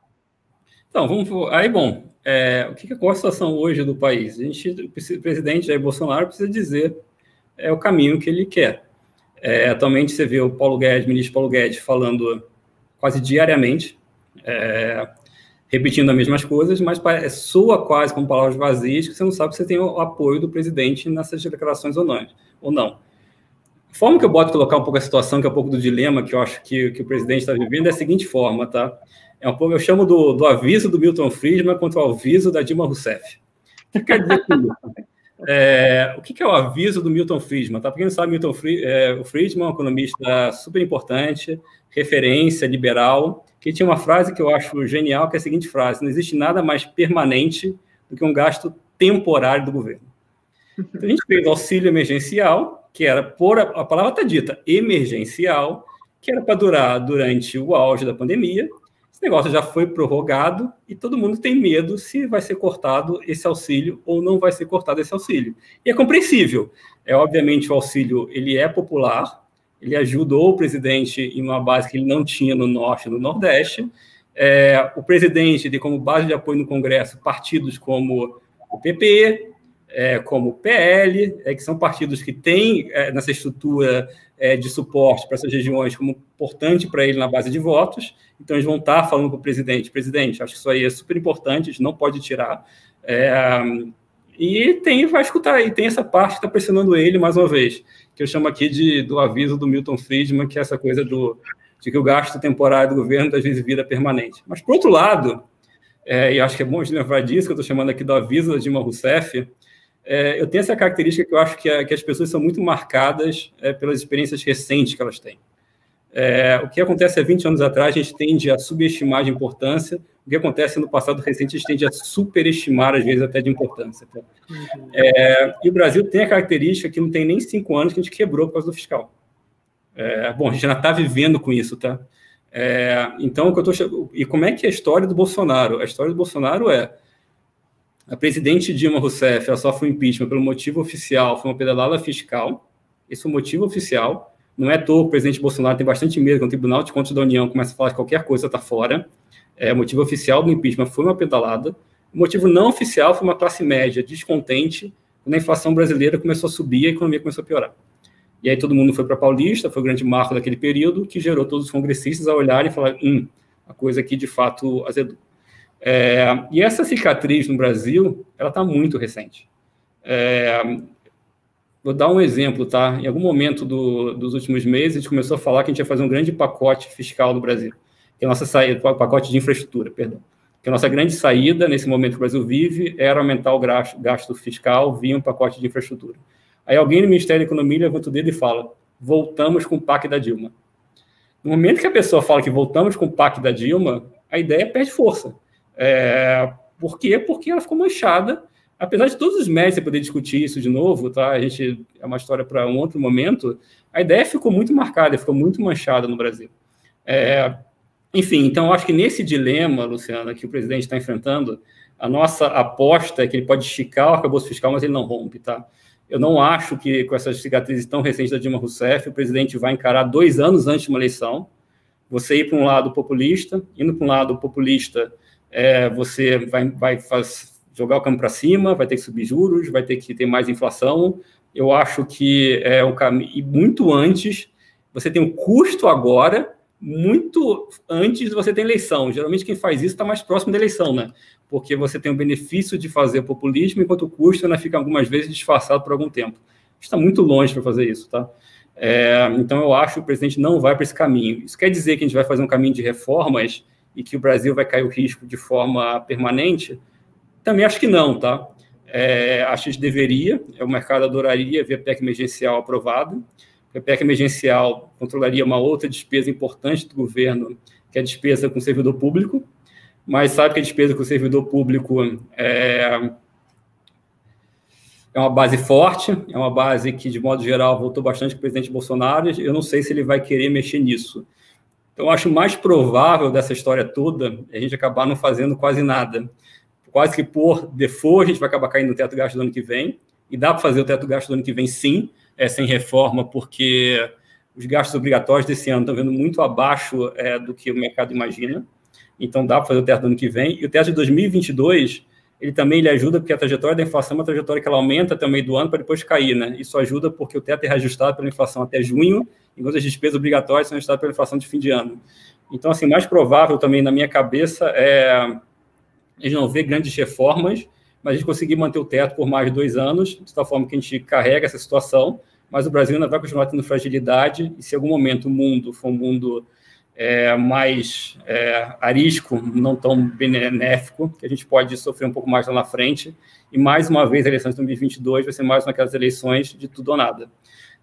B: Então, vamos. Aí, bom, é, o que é a situação hoje do país? A gente, o presidente Jair Bolsonaro precisa dizer é, o caminho que ele quer. É, atualmente você vê o Paulo Guedes, o ministro Paulo Guedes, falando quase diariamente, é, repetindo as mesmas coisas, mas soa quase com palavras vazias, que você não sabe se tem o apoio do presidente nessas declarações ou não. Ou não. A forma que eu boto colocar um pouco a situação, que é um pouco do dilema que eu acho que, que o presidente está vivendo, é a seguinte forma, tá? É um pouco, eu chamo do, do aviso do Milton Friedman contra o aviso da Dilma Rousseff. O que quer dizer com isso? É, o que é o aviso do Milton Friedman? Tá? Para quem não sabe, Milton Friedman, é, o Friedman é um economista super importante, referência liberal, que tinha uma frase que eu acho genial, que é a seguinte frase: não existe nada mais permanente do que um gasto temporário do governo. Então, a gente fez auxílio emergencial, que era, por a, a palavra está dita, emergencial, que era para durar durante o auge da pandemia, esse negócio já foi prorrogado e todo mundo tem medo se vai ser cortado esse auxílio ou não vai ser cortado esse auxílio. E é compreensível. É obviamente o auxílio ele é popular, ele ajudou o presidente em uma base que ele não tinha no norte no nordeste. É, o presidente tem como base de apoio no Congresso partidos como o PP, é, como PL, é, que são partidos que têm é, nessa estrutura é, de suporte para essas regiões como importante para ele na base de votos. Então, eles vão estar falando para o presidente: presidente, acho que isso aí é super importante, a gente não pode tirar. É, e tem, vai escutar, e tem essa parte que está pressionando ele mais uma vez, que eu chamo aqui de, do aviso do Milton Friedman, que é essa coisa do, de que o gasto temporário do governo às vezes vira permanente. Mas, por outro lado, é, e acho que é bom de lembrar disso, que eu estou chamando aqui do aviso da Dilma Rousseff, é, eu tenho essa característica que eu acho que, a, que as pessoas são muito marcadas é, pelas experiências recentes que elas têm. É, o que acontece há 20 anos atrás, a gente tende a subestimar a importância. o que acontece no passado recente, a gente tende a superestimar, às vezes, até de importância. Tá? Uhum. É, e o Brasil tem a característica que não tem nem cinco anos que a gente quebrou por causa do fiscal. É, bom, a gente já está vivendo com isso, tá? É, então, eu tô, e como é que é a história do Bolsonaro? A história do Bolsonaro é a presidente Dilma Rousseff ela sofre um impeachment pelo motivo oficial, foi uma pedalada fiscal. Esse é o motivo oficial. Não é à toa o presidente Bolsonaro tem bastante medo quando o Tribunal de Contas da União começa a falar que qualquer coisa está fora. É, o motivo oficial do impeachment foi uma pedalada. O motivo não oficial foi uma classe média descontente quando a inflação brasileira começou a subir e a economia começou a piorar. E aí todo mundo foi para Paulista, foi o grande marco daquele período, que gerou todos os congressistas a olharem e falar, hum, a coisa aqui de fato azedou. É, e essa cicatriz no Brasil, ela está muito recente. É, Vou dar um exemplo, tá? Em algum momento do, dos últimos meses, a gente começou a falar que a gente ia fazer um grande pacote fiscal no Brasil, que é a nossa saída, pacote de infraestrutura, perdão. Que a nossa grande saída, nesse momento que o Brasil vive, era aumentar o gasto, gasto fiscal via um pacote de infraestrutura. Aí alguém no Ministério da Economia levanta o dedo e fala: voltamos com o PAC da Dilma. No momento que a pessoa fala que voltamos com o PAC da Dilma, a ideia perde força. É, por quê? Porque ela ficou manchada apesar de todos os méritos você poder discutir isso de novo, tá? A gente é uma história para um outro momento. A ideia ficou muito marcada, ficou muito manchada no Brasil. É, enfim, então acho que nesse dilema, Luciana, que o presidente está enfrentando, a nossa aposta é que ele pode esticar o arcabouço fiscal, mas ele não rompe, tá? Eu não acho que com essas cicatrizes tão recentes da Dilma Rousseff, o presidente vai encarar dois anos antes de uma eleição, você ir para um lado populista, indo para um lado populista, é, você vai, vai faz, jogar o campo para cima, vai ter que subir juros, vai ter que ter mais inflação. Eu acho que é o caminho. E muito antes, você tem um custo agora, muito antes de você ter eleição. Geralmente quem faz isso está mais próximo da eleição, né? Porque você tem o benefício de fazer populismo, enquanto o custo ainda fica algumas vezes disfarçado por algum tempo. Está muito longe para fazer isso, tá? É, então eu acho que o presidente não vai para esse caminho. Isso quer dizer que a gente vai fazer um caminho de reformas e que o Brasil vai cair o risco de forma permanente? Também acho que não, tá? É, acho que deveria, é, o mercado adoraria ver a PEC emergencial aprovada. A PEC emergencial controlaria uma outra despesa importante do governo, que é a despesa com o servidor público, mas sabe que a despesa com o servidor público é, é uma base forte, é uma base que, de modo geral, voltou bastante com o presidente Bolsonaro. Eu não sei se ele vai querer mexer nisso. Então, acho mais provável dessa história toda a gente acabar não fazendo quase nada quase que por default, a gente vai acabar caindo no teto gasto do ano que vem. E dá para fazer o teto gasto do ano que vem, sim, é, sem reforma, porque os gastos obrigatórios desse ano estão vendo muito abaixo é, do que o mercado imagina. Então, dá para fazer o teto do ano que vem. E o teto de 2022, ele também ele ajuda, porque a trajetória da inflação é uma trajetória que ela aumenta até o meio do ano para depois cair, né? Isso ajuda porque o teto é reajustado pela inflação até junho, enquanto as despesas obrigatórias são ajustadas pela inflação de fim de ano. Então, assim, mais provável também na minha cabeça é gente não vê grandes reformas, mas a gente conseguir manter o teto por mais dois anos, de tal forma que a gente carrega essa situação, mas o Brasil ainda vai continuar tendo fragilidade, e se em algum momento o mundo for um mundo é, mais é, arisco, não tão benéfico, que a gente pode sofrer um pouco mais lá na frente, e mais uma vez a eleição de 2022 vai ser mais uma daquelas eleições de tudo ou nada,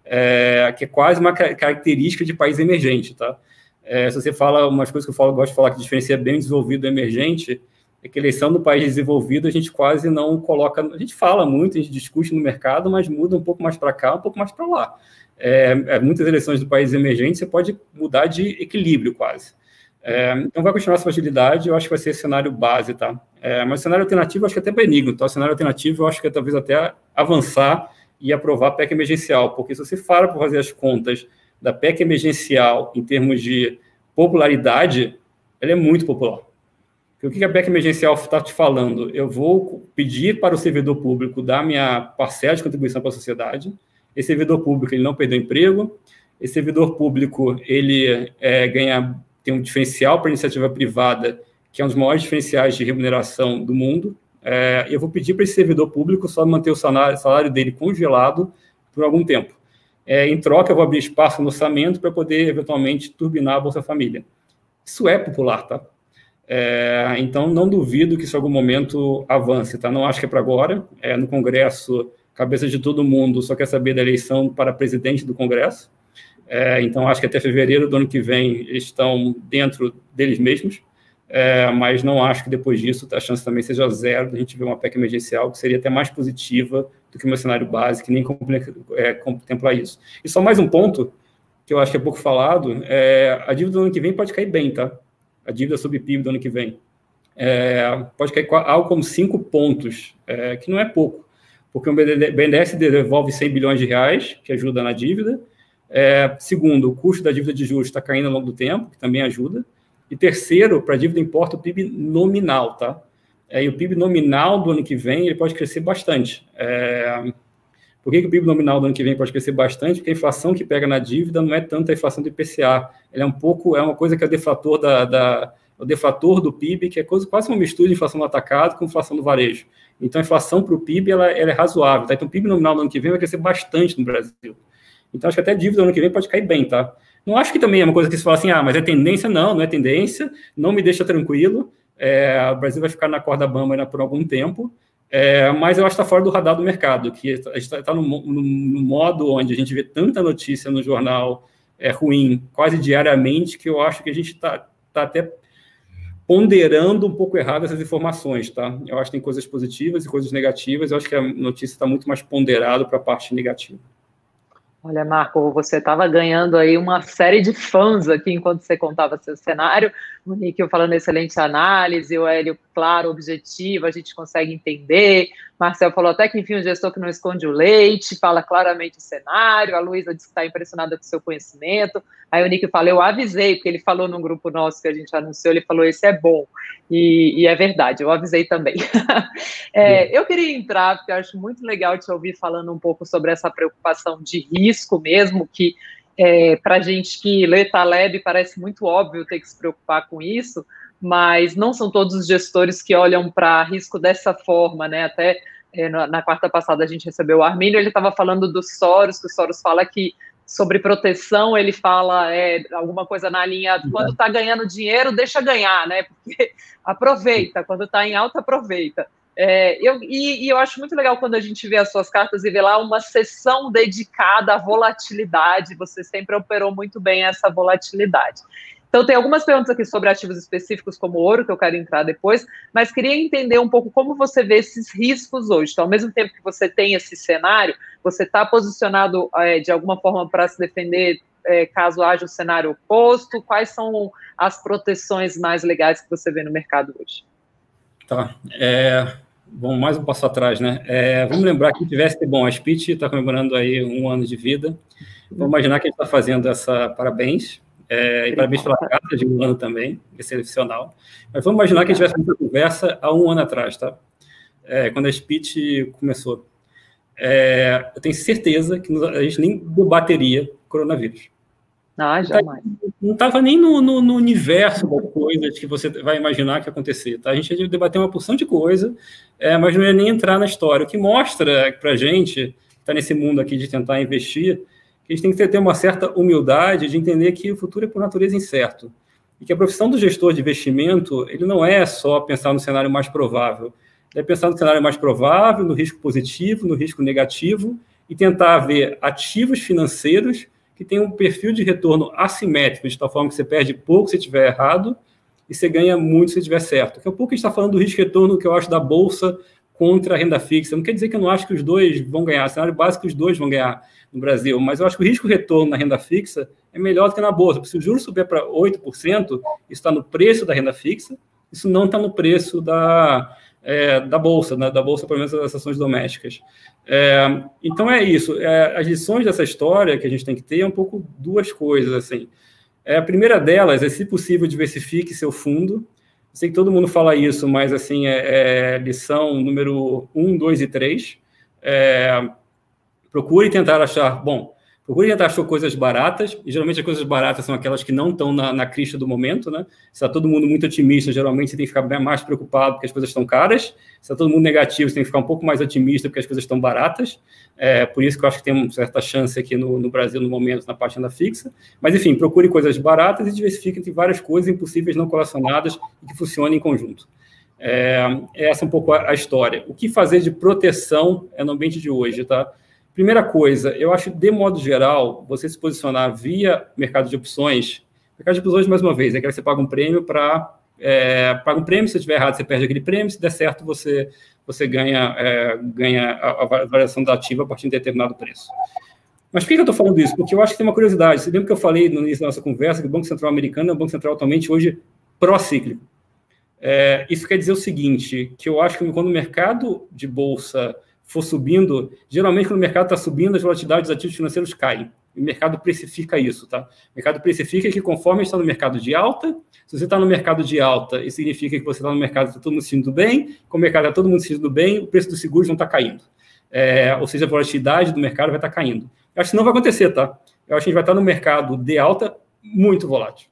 B: é, que é quase uma característica de país emergente, tá? É, se você fala umas coisas que eu falo, gosto de falar que diferencia bem desenvolvido do emergente, é que eleição do país desenvolvido a gente quase não coloca, a gente fala muito, a gente discute no mercado, mas muda um pouco mais para cá, um pouco mais para lá. É, é, muitas eleições do país emergente você pode mudar de equilíbrio quase. É, então vai continuar essa fragilidade, eu acho que vai ser cenário base, tá? É, mas cenário alternativo eu acho que é até benigno, tá? O cenário alternativo eu acho que é talvez até avançar e aprovar a PEC emergencial, porque se você fala para fazer as contas da PEC emergencial em termos de popularidade, ela é muito popular. O que a PEC emergencial está te falando? Eu vou pedir para o servidor público dar minha parcela de contribuição para a sociedade. Esse servidor público ele não perdeu emprego. Esse servidor público ele é, ganha tem um diferencial para a iniciativa privada que é um dos maiores diferenciais de remuneração do mundo. É, eu vou pedir para esse servidor público só manter o salário, salário dele congelado por algum tempo. É, em troca, eu vou abrir espaço no orçamento para poder, eventualmente, turbinar a Bolsa Família. Isso é popular, tá? É, então, não duvido que isso em algum momento avance, tá? Não acho que é para agora. É, no Congresso, cabeça de todo mundo só quer saber da eleição para presidente do Congresso. É, então, acho que até fevereiro do ano que vem eles estão dentro deles mesmos. é, mas não acho que depois disso a chance também seja zero de a gente ver uma PEC emergencial, que seria até mais positiva do que meu cenário base, que nem é, contempla isso. E só mais um ponto, que eu acho que é pouco falado, é, a dívida do ano que vem pode cair bem, tá? A dívida sobre PIB do ano que vem. É, pode cair algo como 5 pontos, é, que não é pouco, porque o BNDES devolve 100 bilhões de reais, que ajuda na dívida. É, segundo, o custo da dívida de juros está caindo ao longo do tempo, que também ajuda. E terceiro, para a dívida importa o PIB nominal, tá? É, e o PIB nominal do ano que vem ele pode crescer bastante. É, por que, que, o PIB nominal do ano que vem pode crescer bastante? Porque a inflação que pega na dívida não é tanto a inflação do IPCA. Ele é um pouco, é uma coisa que é deflator da, da o deflator do PIB, que é quase uma mistura de inflação no atacado com inflação do varejo. Então, a inflação para o PIB ela, ela, é razoável. Tá? Então, o PIB nominal do ano que vem vai crescer bastante no Brasil. Então, acho que até a dívida do ano que vem pode cair bem, tá? Não acho que também é uma coisa que se fala assim, ah, mas é tendência? Não, não é tendência, não me deixa tranquilo. É, o Brasil vai ficar na corda bamba ainda por algum tempo, é, mas eu acho que está fora do radar do mercado, que a gente está tá no, no, no, modo onde a gente vê tanta notícia no jornal é, ruim quase diariamente, que eu acho que a gente está tá até ponderando um pouco errado essas informações, tá? Eu acho que tem coisas positivas e coisas negativas, eu acho que a notícia está muito mais ponderada para a parte negativa.
A: Olha, Marco, você estava ganhando aí uma série de fãs aqui enquanto você contava seu cenário. O Níquel falando excelente análise, o Hélio, claro, objetivo, a gente consegue entender. Marcel falou até que, enfim, um gestor que não esconde o leite, fala claramente o cenário. A Luísa disse que está impressionada com o seu conhecimento. Aí o Nick fala, eu avisei, porque ele falou num grupo nosso que a gente anunciou, ele falou, esse é bom. E, e é verdade, eu avisei também. é, eu queria entrar, porque eu acho muito legal te ouvir falando um pouco sobre essa preocupação de risco mesmo, que é, para gente que lê Taleb parece muito óbvio ter que se preocupar com isso, mas não são todos os gestores que olham para risco dessa forma, né? Até é, na, na, quarta passada a gente recebeu o Armínio, ele estava falando dos Soros, que o Soros fala que sobre proteção, ele fala é, alguma coisa na linha, quando está ganhando dinheiro, deixa ganhar, né? Porque aproveita, quando está em alta, aproveita. É, eu, e, e, eu acho muito legal quando a gente vê as suas cartas e vê lá uma sessão dedicada à volatilidade. Você sempre operou muito bem essa volatilidade. Então, tem algumas perguntas aqui sobre ativos específicos, como ouro, que eu quero entrar depois, mas queria entender um pouco como você vê esses riscos hoje. Então, ao mesmo tempo que você tem esse cenário, você está posicionado é, de alguma forma para se defender é, caso haja um cenário oposto? Quais são as proteções mais legais que você vê no mercado hoje?
B: Tá. É, vamos mais um passo atrás, né? É, vamos lembrar que tivesse, bom, a Spit está comemorando aí um ano de vida. Vamos imaginar que a gente está fazendo essa parabéns é, e parabéns pela carta de um ano também, excepcional. Mas vamos imaginar que a gente tivesse essa conversa há um ano atrás, tá? É, quando a Speech começou. É, eu tenho certeza que a gente nem debateria coronavírus.
A: Ah, jamais.
B: Não estava nem no, no, no, universo das coisas que você vai imaginar que acontecer. Tá? A gente ia debater uma porção de coisa, é, mas não ia nem entrar na história. O que mostra para a gente, que está nesse mundo aqui de tentar investir, que a gente tem que ter uma certa humildade de entender que o futuro é por natureza incerto. E que a profissão do gestor de investimento, ele não é só pensar no cenário mais provável. É pensar no cenário mais provável, no risco positivo, no risco negativo, e tentar ver ativos financeiros que têm um perfil de retorno assimétrico, de tal forma que você perde pouco se estiver errado e você ganha muito se estiver certo. Daqui a pouco a gente está falando do risco-retorno que eu acho da Bolsa contra a renda fixa. Não quer dizer que eu não acho que os dois vão ganhar. O cenário básico, os dois vão ganhar no Brasil. Mas eu acho que o risco-retorno na renda fixa é melhor do que na bolsa. Se o juros subir para 8%, isso está no preço da renda fixa, isso não está no preço da, é, da bolsa, né? da bolsa, pelo menos das ações domésticas. É, então é isso. É, as lições dessa história que a gente tem que ter é um pouco duas coisas. assim. É, a primeira delas é, se possível, diversifique seu fundo sei que todo mundo fala isso, mas assim, é, é lição número 1, 2 e 3. É, procure tentar achar, bom, procure tentar achar coisas baratas, e geralmente as coisas baratas são aquelas que não estão na, na crista do momento, né? Se está todo mundo muito otimista, geralmente você tem que ficar mais preocupado porque as coisas estão caras. Se está todo mundo negativo, você tem que ficar um pouco mais otimista porque as coisas estão baratas. É, por isso que eu acho que tem uma certa chance aqui no, no Brasil, no momento, na parte da fixa. Mas, enfim, procure coisas baratas e diversifique entre várias coisas impossíveis não correlacionadas e que funcionem em conjunto. É, essa é um pouco a, a, história. O que fazer de proteção é no ambiente de hoje, tá? Primeira coisa, eu acho, de modo geral, você se posicionar via mercado de opções. Mercado de opções, mais uma vez, é que você paga um prêmio para é, paga um prêmio, se estiver errado, você perde aquele prêmio, se der certo, você, você ganha, é, ganha a, a, variação da ativa a partir de determinado preço. Mas por que eu estou falando isso? Porque eu acho que tem uma curiosidade. Você lembra que eu falei no início da nossa conversa que o Banco Central americano é um Banco Central atualmente hoje pró-cíclico. É, isso quer dizer o seguinte, que eu acho que quando o mercado de bolsa for subindo, geralmente quando o mercado está subindo, as volatilidades dos ativos financeiros caem. O mercado precifica isso, tá? O mercado precifica que conforme está no mercado de alta, se você está no mercado de alta, isso significa que você está no mercado está todo mundo se sentindo bem, como o mercado está todo mundo se sentindo bem, o preço dos seguros não está caindo. É, ou seja, a volatilidade do mercado vai estar tá caindo. Eu acho que não vai acontecer, tá? Eu acho que a gente vai estar tá no mercado de alta muito volátil.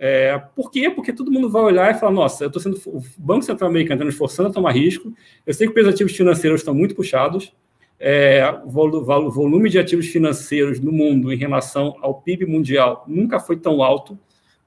B: É, por quê? Porque todo mundo vai olhar e falar: nossa, eu estou sendo. O Banco Central Americano está nos forçando a tomar risco. Eu sei que os ativos financeiros estão muito puxados. É, o volume de ativos financeiros no mundo em relação ao PIB mundial nunca foi tão alto.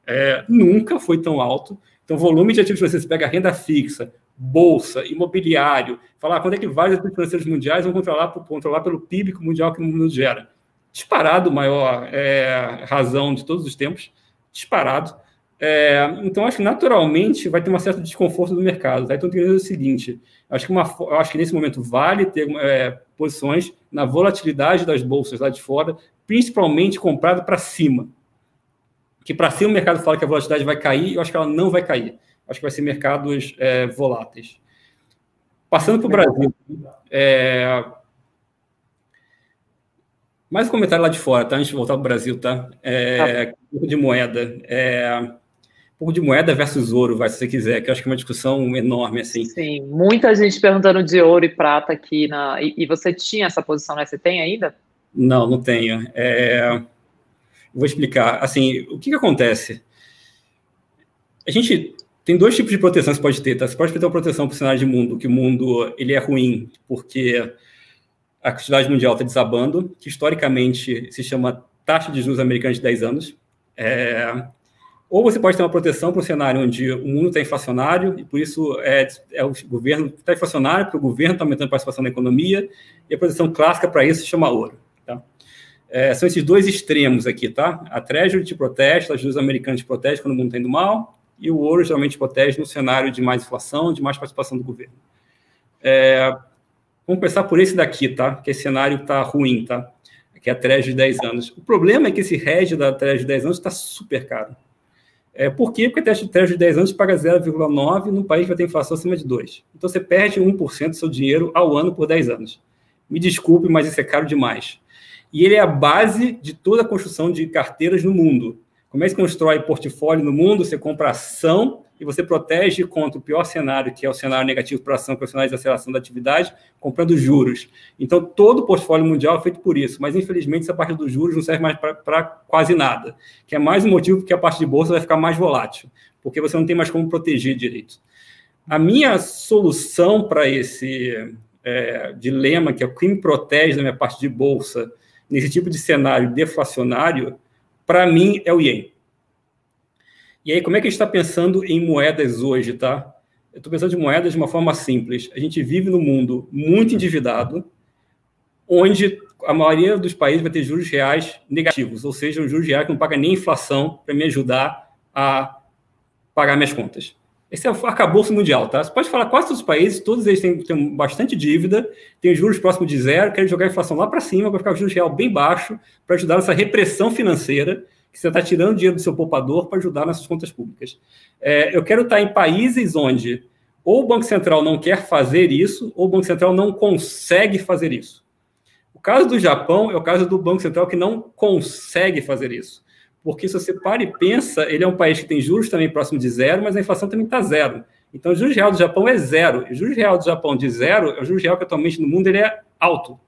B: É, nunca foi tão alto. Então, volume de ativos financeiros, você pega renda fixa, bolsa, imobiliário, falar quando é que vários ativos financeiros mundiais vão controlar, controlar pelo PIB mundial que o mundo gera. Disparado, maior é, razão de todos os tempos disparado. É, então, acho que naturalmente vai ter um certo desconforto do mercado. Tá? Então, tem o seguinte: acho que, uma, acho que nesse momento vale ter é, posições na volatilidade das bolsas lá de fora, principalmente comprado para cima. Que para cima o mercado fala que a volatilidade vai cair, eu acho que ela não vai cair. Acho que vai ser mercados é, voláteis. Passando para o Brasil, é, mais um comentário lá de fora, tá? Antes de voltar para o Brasil, tá? É, tá. Um pouco de moeda. É, um pouco de moeda versus ouro, vai, se você quiser, que eu acho que é uma discussão enorme, assim.
A: Sim, muita gente perguntando de ouro e prata aqui. Na, e, e você tinha essa posição, né? Você tem ainda?
B: Não, não tenho. É, vou explicar. Assim, o que, que acontece? A gente tem dois tipos de proteção que você pode ter, tá? Você pode ter uma proteção para o cenário de mundo, que o mundo ele é ruim, porque a atividade mundial está desabando, que historicamente se chama taxa de juros americana de 10 anos. É, ou você pode ter uma proteção para um cenário onde o mundo está inflacionário, e por isso é, é o governo está inflacionário, porque o governo está aumentando a participação na economia, e a proteção clássica para isso se chama ouro. Tá? É, são esses dois extremos aqui, tá? A Treasury te protege, a juros americana te protege quando o mundo está indo mal, e o ouro geralmente protege no cenário de mais inflação, de mais participação do governo. É, Vamos começar por esse daqui, tá? Que esse cenário tá ruim, tá? Que é a Treasury de 10 anos. O problema é que esse hedge da Treasury de 10 anos está super caro. É, por quê? Porque a Treasury de 10 anos paga 0,9 num país que vai ter inflação acima de 2. Então você perde 1% do seu dinheiro ao ano por 10 anos. Me desculpe, mas isso é caro demais. E ele é a base de toda a construção de carteiras no mundo. Como é que se constrói portfólio no mundo? Você compra ação e você protege contra o pior cenário, que é o cenário negativo para ação, que é o cenário de aceleração da atividade, comprando juros. Então, todo o portfólio mundial é feito por isso, mas infelizmente essa parte dos juros não serve mais para quase nada, que é mais um motivo porque a parte de bolsa vai ficar mais volátil, porque você não tem mais como proteger direito. A minha solução para esse é, dilema, que é o que me protege da minha parte de bolsa, nesse tipo de cenário deflacionário, para mim é o Yen. E aí, como é que a gente está pensando em moedas hoje, tá? Eu estou pensando em moedas de uma forma simples. A gente vive num mundo muito endividado, onde a maioria dos países vai ter juros reais negativos, ou seja, um juros reais que não paga nem inflação para me ajudar a pagar minhas contas. Esse é o arcabouço mundial, tá? Você pode falar quase todos os países, todos eles têm, têm bastante dívida, têm juros próximos de zero, querem jogar a inflação lá para cima para ficar o juros real bem baixo, para ajudar nessa repressão financeira que você está tirando dinheiro do seu poupador para ajudar nessas contas públicas. É, eu quero estar em países onde ou o Banco Central não quer fazer isso, ou o Banco Central não consegue fazer isso. O caso do Japão é o caso do Banco Central que não consegue fazer isso. Porque se você para e pensa, ele é um país que tem juros também próximo de zero, mas a inflação também está zero. Então, o juros real do Japão é zero. E o juros real do Japão de zero é o juros real que atualmente no mundo ele é alto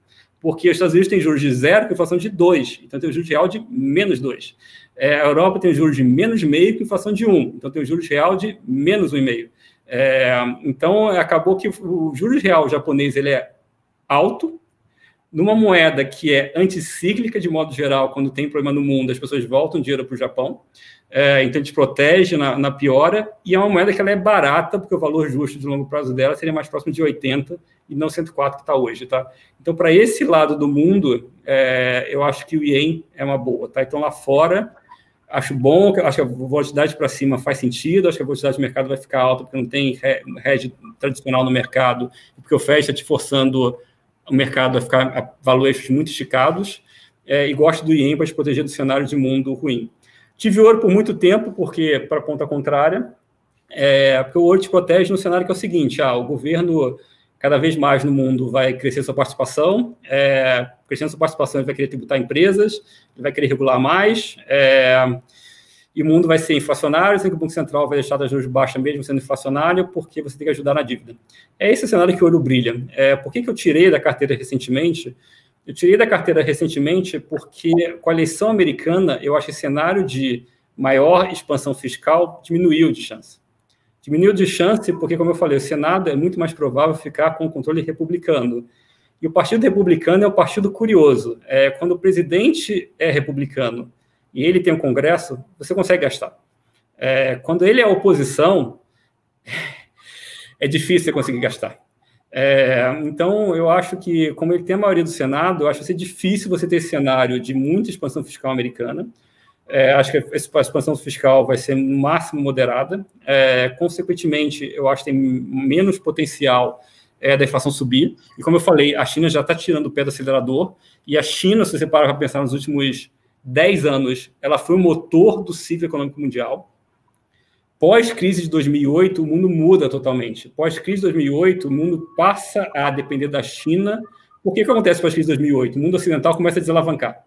B: porque os Estados Unidos têm juros de zero com inflação de 2, então tem o juros real de menos 2. É, a Europa tem juros de menos meio com inflação de 1, um, então tem o juros real de menos 1,5. É, então, acabou que o juros real japonês ele é alto, numa moeda que é anticíclica, de modo geral, quando tem problema no mundo, as pessoas voltam dinheiro para o Japão. É, então, a gente protege na, na, piora. E é uma moeda que ela é barata, porque o valor justo de longo prazo dela seria mais próximo de 80 e não 104 que está hoje. Tá? Então, para esse lado do mundo, é, eu acho que o Ien é uma boa. Tá? Então, lá fora, Acho bom, acho que a volatilidade para cima faz sentido, acho que a volatilidade do mercado vai ficar alta porque não tem hedge tradicional no mercado, porque o Fed está te forçando o mercado a ficar a valores muito esticados, é, e gosto do IEM para te proteger do cenário de mundo ruim. Tive ouro por muito tempo, porque, para a ponta contrária, é, porque o ouro te protege no cenário que é o seguinte, ah, o governo cada vez mais no mundo vai crescer sua participação, é, crescendo sua participação ele vai querer tributar empresas, ele vai querer regular mais, é, e o mundo vai ser inflacionário, sendo que o Banco Central vai deixar das juros baixas mesmo sendo inflacionário, porque você tem que ajudar na dívida. É esse o cenário que o ouro brilha. É, por que, que eu tirei da carteira recentemente? Eu tirei da carteira recentemente porque, com a eleição americana, eu acho que o cenário de maior expansão fiscal diminuiu de chance. Diminuiu de chance porque, como eu falei, o Senado é muito mais provável ficar com o controle republicano. E o Partido Republicano é um partido curioso. É, quando o presidente é republicano e ele tem um Congresso, você consegue gastar. É, quando ele é oposição, é difícil você conseguir gastar. É, então, eu acho que, como ele tem a maioria do Senado, eu acho que ser difícil você ter esse cenário de muita expansão fiscal americana. É, acho que a expansão fiscal vai ser no máximo moderada. É, consequentemente, eu acho que tem menos potencial é, da inflação subir. E como eu falei, a China já está tirando o pé do acelerador. E a China, se você parar para pensar nos últimos 10 anos, ela foi o motor do ciclo econômico mundial. Pós-crise de 2008, o mundo muda totalmente. Pós-crise de 2008, o mundo passa a depender da China. Por que, que acontece pós-crise de 2008? O mundo ocidental começa a desalavancar.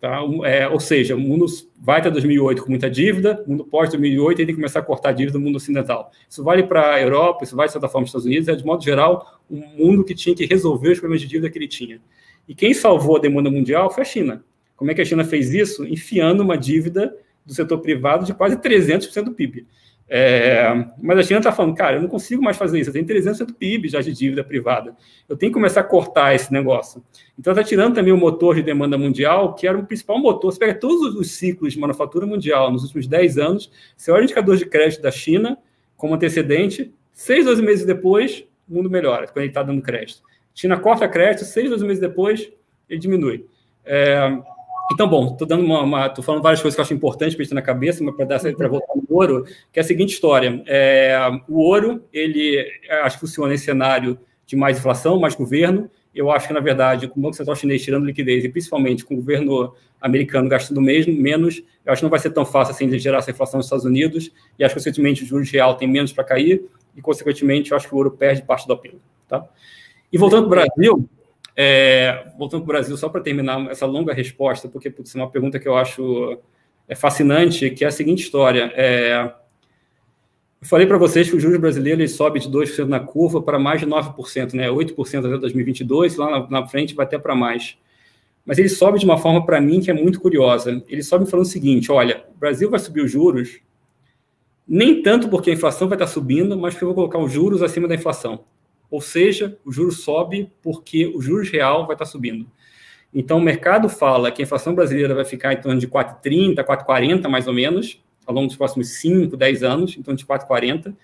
B: Tá? É, ou seja, o mundo vai até 2008 com muita dívida, o mundo pós-2008 tem que começar a cortar a dívida do mundo ocidental. Isso vale para a Europa, isso vale, de certa forma, para os Estados Unidos, é, de modo geral, um mundo que tinha que resolver os problemas de dívida que ele tinha. E quem salvou a demanda mundial foi a China. Como é que a China fez isso? Enfiando uma dívida do setor privado de quase 300% do PIB. É, mas a China está falando, cara, eu não consigo mais fazer isso, eu tenho 300% do PIB já de dívida privada. Eu tenho que começar a cortar esse negócio. Então, está tirando também o motor de demanda mundial, que era o principal motor. Você pega todos os ciclos de manufatura mundial nos últimos 10 anos, você olha o indicador de crédito da China como antecedente, seis, 12 meses depois, o mundo melhora, quando ele está dando crédito. China corta crédito, seis, 12 meses depois, ele diminui. É, então, bom, estou dando uma, uma tô falando várias coisas que eu acho importantes para ter na cabeça, mas para dar para voltar no ouro, que é a seguinte história: é, o ouro, ele acho que funciona nesse cenário de mais inflação, mais governo. Eu acho que, na verdade, com o Banco Central Chinês tirando liquidez e principalmente com o governo americano gastando mesmo, menos, eu acho que não vai ser tão fácil assim de gerar essa inflação nos Estados Unidos. E acho que, consequentemente, o juros real tem menos para cair e, consequentemente, eu acho que o ouro perde parte do apelo. Tá? E voltando para o Brasil, é, voltando para o Brasil, só para terminar essa longa resposta, porque putz, é uma pergunta que eu acho é fascinante, que é a seguinte história. É, eu falei para vocês que o juros brasileiro ele sobe de 2% na curva para mais de 9%, né? 8% até 2022, lá na, na frente vai até para mais. Mas ele sobe de uma forma, para mim, que é muito curiosa. Ele sobe falando o seguinte: olha, o Brasil vai subir os juros, nem tanto porque a inflação vai estar subindo, mas porque eu vou colocar os juros acima da inflação. Ou seja, o juro sobe porque o juros real vai estar subindo. Então, o mercado fala que a inflação brasileira vai ficar em torno de 4,30, 4,40 mais ou menos, ao longo dos próximos 5, 10 anos, em torno de 4,40.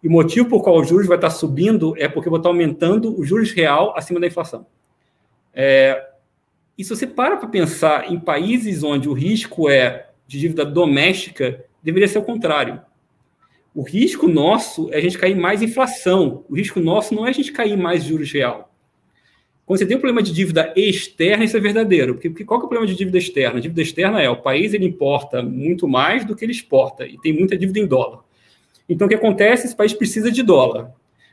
B: E o motivo por qual o juros vai estar subindo é porque vai estar aumentando o juros real acima da inflação. É, e se você para para pensar em países onde o risco é de dívida doméstica, deveria ser o contrário. O risco nosso é a gente cair mais inflação. O risco nosso não é a gente cair mais juros real. Quando você tem um problema de dívida externa, isso é verdadeiro. Porque, qual é o problema de dívida externa? A dívida externa é o país ele importa muito mais do que ele exporta e tem muita dívida em dólar. Então, o que acontece? Esse país precisa de dólar.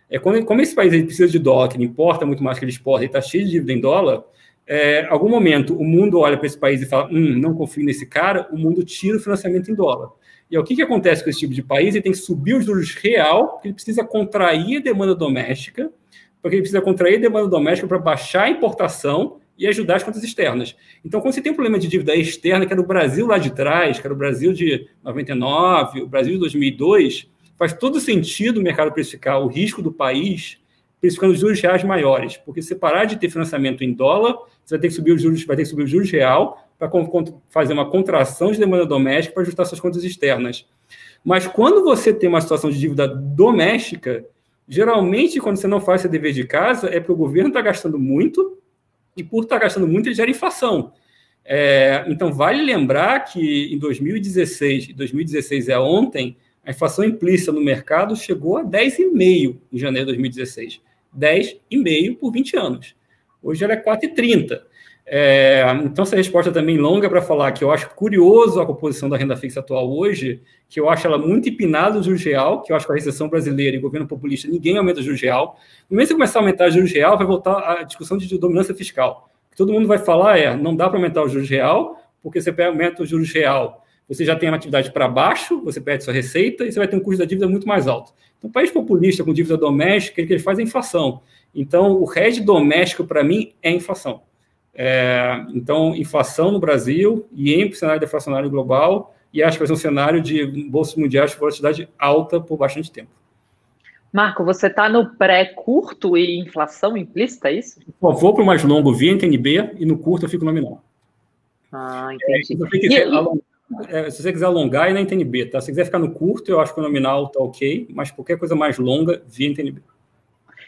B: É quando, como esse país ele precisa de dólar, que ele importa muito mais que ele exporta e está cheio de dívida em dólar, é, algum momento o mundo olha para esse país e fala: hum, não confio nesse cara, o mundo tira o financiamento em dólar. E o que, que acontece com esse tipo de país? Ele tem que subir os juros real, porque ele precisa contrair a demanda doméstica, porque ele precisa contrair a demanda doméstica para baixar a importação e ajudar as contas externas. Então, quando você tem um problema de dívida externa, que era o Brasil lá de trás, que era o Brasil de 99, o Brasil de 2002, faz todo sentido o mercado precificar o risco do país precificando juros reais maiores, porque se parar de ter financiamento em dólar, você vai ter que subir os juros, vai ter que subir os juros real para fazer uma contração de demanda doméstica para ajustar suas contas externas. Mas quando você tem uma situação de dívida doméstica, geralmente quando você não faz seu dever de casa, é porque o governo está gastando muito, e por estar tá gastando muito, ele gera inflação. É, então, vale lembrar que em 2016, 2016 é ontem, a inflação implícita no mercado chegou a 10,5% em janeiro de 2016. 10,5% por 20 anos. Hoje ela é 4,30%. É, então, essa resposta também longa para falar que eu acho curioso a composição da renda fixa atual hoje, que eu acho ela muito empinada no juros real, que eu acho que a recessão brasileira e governo populista, ninguém aumenta o juros real. No momento que começar a aumentar o juros real, vai voltar a discussão de dominância fiscal. O que todo mundo vai falar é, não dá para aumentar o juros real, porque você aumenta o juros real, você já tem uma atividade para baixo, você perde sua receita e você vai ter um custo da dívida muito mais alto. Então, país populista com dívida doméstica, o que ele faz é inflação. Então, o hedge doméstico, para mim, é inflação. É, então, inflação no Brasil e em cenário deflacionário global, e acho que vai ser um cenário de bolsas mundiais de volatilidade alta por bastante tempo.
A: Marco, você está no pré-curto e inflação implícita, é isso?
B: Bom, vou para o mais longo via NTNB e no curto eu fico nominal.
A: Ah, entendi.
B: É, é, se você quiser alongar, é na NTNB, tá? Se quiser ficar no curto, eu acho que o nominal tá ok, mas qualquer coisa mais longa, via NTNB.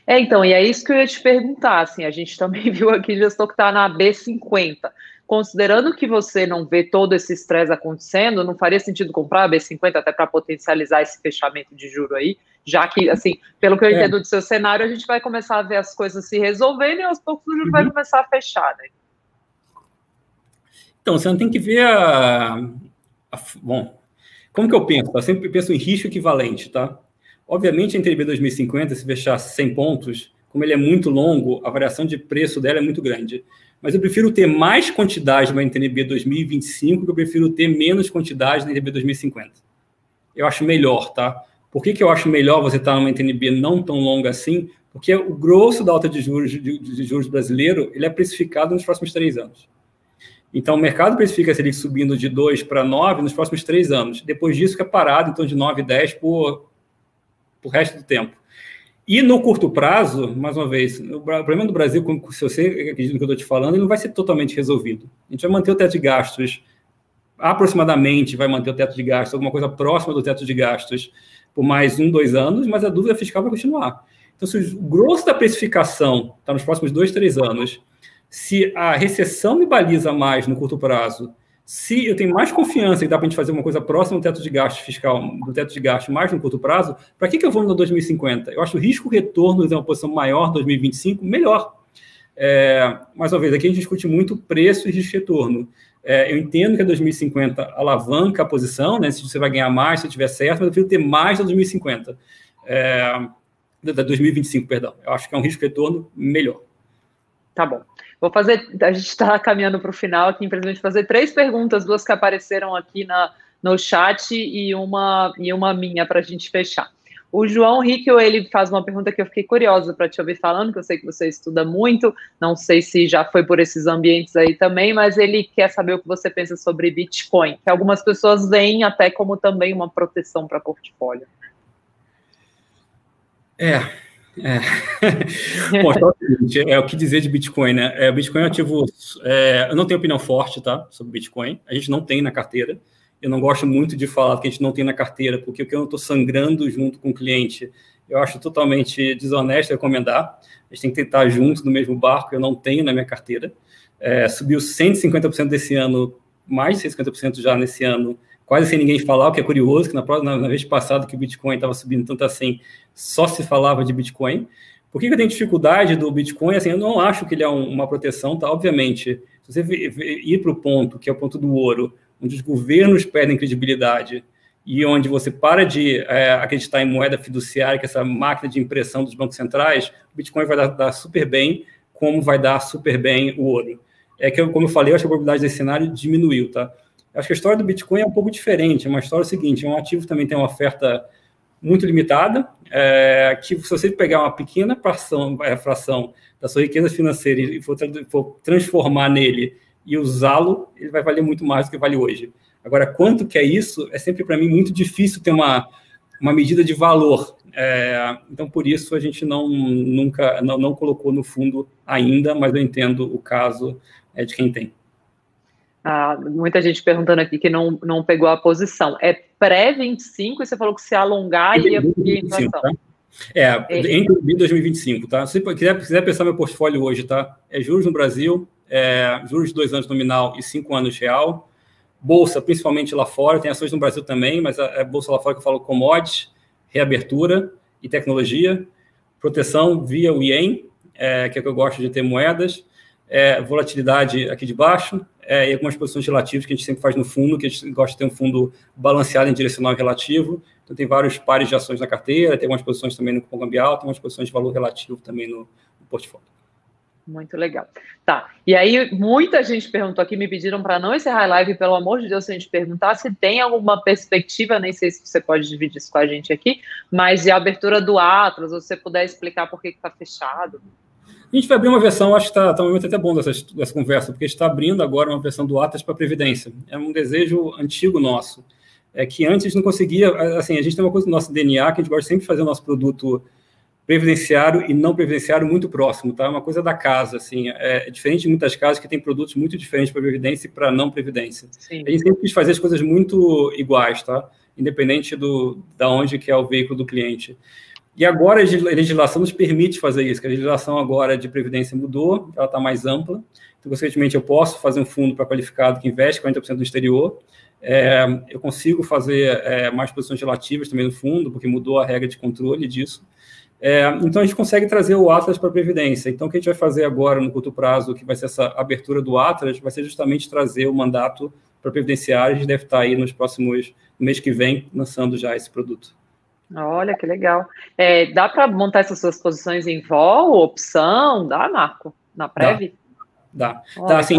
A: É, então, e é isso que eu ia te perguntar, assim, a gente também viu aqui gestor que está na B50. Considerando que você não vê todo esse estresse acontecendo, não faria sentido comprar a B50 até para potencializar esse fechamento de juro aí? Já que, assim, pelo que eu é. entendo do seu cenário, a gente vai começar a ver as coisas se resolvendo e aos poucos o juro uhum. vai começar a fechar, né?
B: Então, você não tem que ver a, bom, como que eu penso? Eu sempre penso em risco equivalente, tá? Obviamente, a NTNB 2050, se fechar 100 pontos, como ele é muito longo, a variação de preço dela é muito grande. Mas eu prefiro ter mais quantidade na NTNB 2025 que eu prefiro ter menos quantidade na NTNB 2050. Eu acho melhor, tá? Por que, que eu acho melhor você estar numa NTNB não tão longa assim? Porque o grosso da alta de juros, de, de juros brasileiro ele é precificado nos próximos três anos. Então, o mercado precifica Selic subindo de 2 para 9 nos próximos três anos. Depois disso, fica parado, então, de 9 e 10 por, por resto do tempo. E no curto prazo, mais uma vez, o problema do Brasil, se você acredita no que eu estou te falando, ele não vai ser totalmente resolvido. A gente vai manter o teto de gastos, aproximadamente vai manter o teto de gastos, alguma coisa próxima do teto de gastos, por mais um, dois anos, mas a dúvida fiscal vai continuar. Então, se o grosso da precificação está nos próximos dois, três anos, se a recessão me baliza mais no curto prazo, se eu tenho mais confiança e dá para a gente fazer uma coisa próxima do teto de gasto fiscal, do teto de gasto mais no curto prazo, para que, que eu vou no 2050? Eu acho o risco-retorno de uma posição maior 2025 melhor. É, mais uma vez, aqui a gente discute muito preço e risco-retorno. É, eu entendo que a 2050 alavanca a posição, né, se você vai ganhar mais, se tiver certo, mas eu prefiro ter mais da 2050. É, da 2025, perdão. Eu acho que é um risco-retorno melhor.
A: Tá bom. Vou fazer, a gente está caminhando para o final aqui, infelizmente, fazer três perguntas, duas que apareceram aqui na, no chat e uma, e uma minha para a gente fechar. O João Rico, ele faz uma pergunta que eu fiquei curiosa para te ouvir falando, que eu sei que você estuda muito, não sei se já foi por esses ambientes aí também, mas ele quer saber o que você pensa sobre Bitcoin, que algumas pessoas veem até como também uma proteção para portfólio.
B: É, é. Bom, é, o que dizer de Bitcoin, né? É, o Bitcoin é um ativo. É, eu não tenho opinião forte, tá? Sobre Bitcoin. A gente não tem na carteira. Eu não gosto muito de falar que a gente não tem na carteira, porque o que eu estou sangrando junto com o cliente, eu acho totalmente desonesto recomendar. A gente tem que tentar junto no mesmo barco, eu não tenho na minha carteira. É, subiu 150% desse ano, mais de 150% já nesse ano quase sem ninguém falar, o que é curioso, que na, na, na vez passada que o Bitcoin estava subindo tanto assim, só se falava de Bitcoin. Por que, eu tenho dificuldade do Bitcoin? Assim, eu não acho que ele é um, uma proteção, tá? Obviamente, se você ir para o ponto, que é o ponto do ouro, onde os governos perdem credibilidade e onde você para de é, acreditar em moeda fiduciária, que é essa máquina de impressão dos bancos centrais, o Bitcoin vai dar, dar super bem, como vai dar super bem o ouro. É que, como eu falei, eu acho que a probabilidade desse cenário diminuiu, tá? Acho que a história do Bitcoin é um pouco diferente. É uma história seguinte: um ativo também tem uma oferta muito limitada, é, que se você pegar uma pequena fração, é, fração da sua riqueza financeira e for, for transformar nele e usá-lo, ele vai valer muito mais do que vale hoje. Agora, quanto que é isso? É sempre para mim muito difícil ter uma, uma medida de valor. É, então, por isso a gente não nunca não, não colocou no fundo ainda, mas eu entendo o caso é, de quem tem.
A: Ah, muita gente perguntando aqui que não, não pegou a posição. É pré-25 e você falou que se alongar ia, ia inflação.
B: Tá? É, entre 2025, tá? Se quiser, quiser pensar meu portfólio hoje, tá? É juros no Brasil, é, juros de dois anos nominal e cinco anos real. Bolsa, principalmente lá fora, tem ações no Brasil também, mas a, a bolsa lá fora que eu falo commodities, reabertura e tecnologia. Proteção via o IEM, é, que é que eu gosto de ter moedas. É, volatilidade aqui de baixo, é, e algumas posições relativas que a gente sempre faz no fundo, que a gente gosta de ter um fundo balanceado em direcional e relativo. Então, tem vários pares de ações na carteira, tem algumas posições também no cupom cambial, tem algumas posições de valor relativo também no, no portfólio.
A: Muito legal. Tá. E aí, muita gente perguntou aqui, me pediram para não encerrar a live, pelo amor de Deus, se a gente perguntar se tem alguma perspectiva, nem sei se você pode dividir isso com a gente aqui, mas de abertura do Atlas, ou se você puder explicar por que está fechado.
B: A gente vai abrir uma versão, acho que está tá um momento até bom dessa, dessa conversa, porque a gente está abrindo agora uma versão do Atlas para a Previdência. É um desejo antigo nosso. É que antes não conseguia, assim, a gente tem uma coisa no nosso DNA que a gente gosta sempre de fazer o nosso produto previdenciário e não previdenciário muito próximo, tá? É uma coisa da casa, assim, é, é diferente de muitas casas que têm produtos muito diferentes para previdência e para não previdência. Sim. A gente sempre quis fazer as coisas muito iguais, tá? Independente do da onde que é o veículo do cliente. E agora a legislação nos permite fazer isso, que a legislação agora de previdência mudou, ela está mais ampla. Então, consequentemente, eu posso fazer um fundo para qualificado que investe 40% no exterior. É, eu consigo fazer é, mais posições relativas também no fundo, porque mudou a regra de controle disso. É, então, a gente consegue trazer o Atlas para a Previdência. Então, o que a gente vai fazer agora, no curto prazo, que vai ser essa abertura do Atlas, vai ser justamente trazer o mandato para a Previdenciária. A gente deve estar aí nos próximos, no mês que vem, lançando já esse produto.
A: Olha, que legal. É, dá para montar essas suas posições em vol, opção? Dá, Marco? Na Prev?
B: Dá. Dá. dá assim,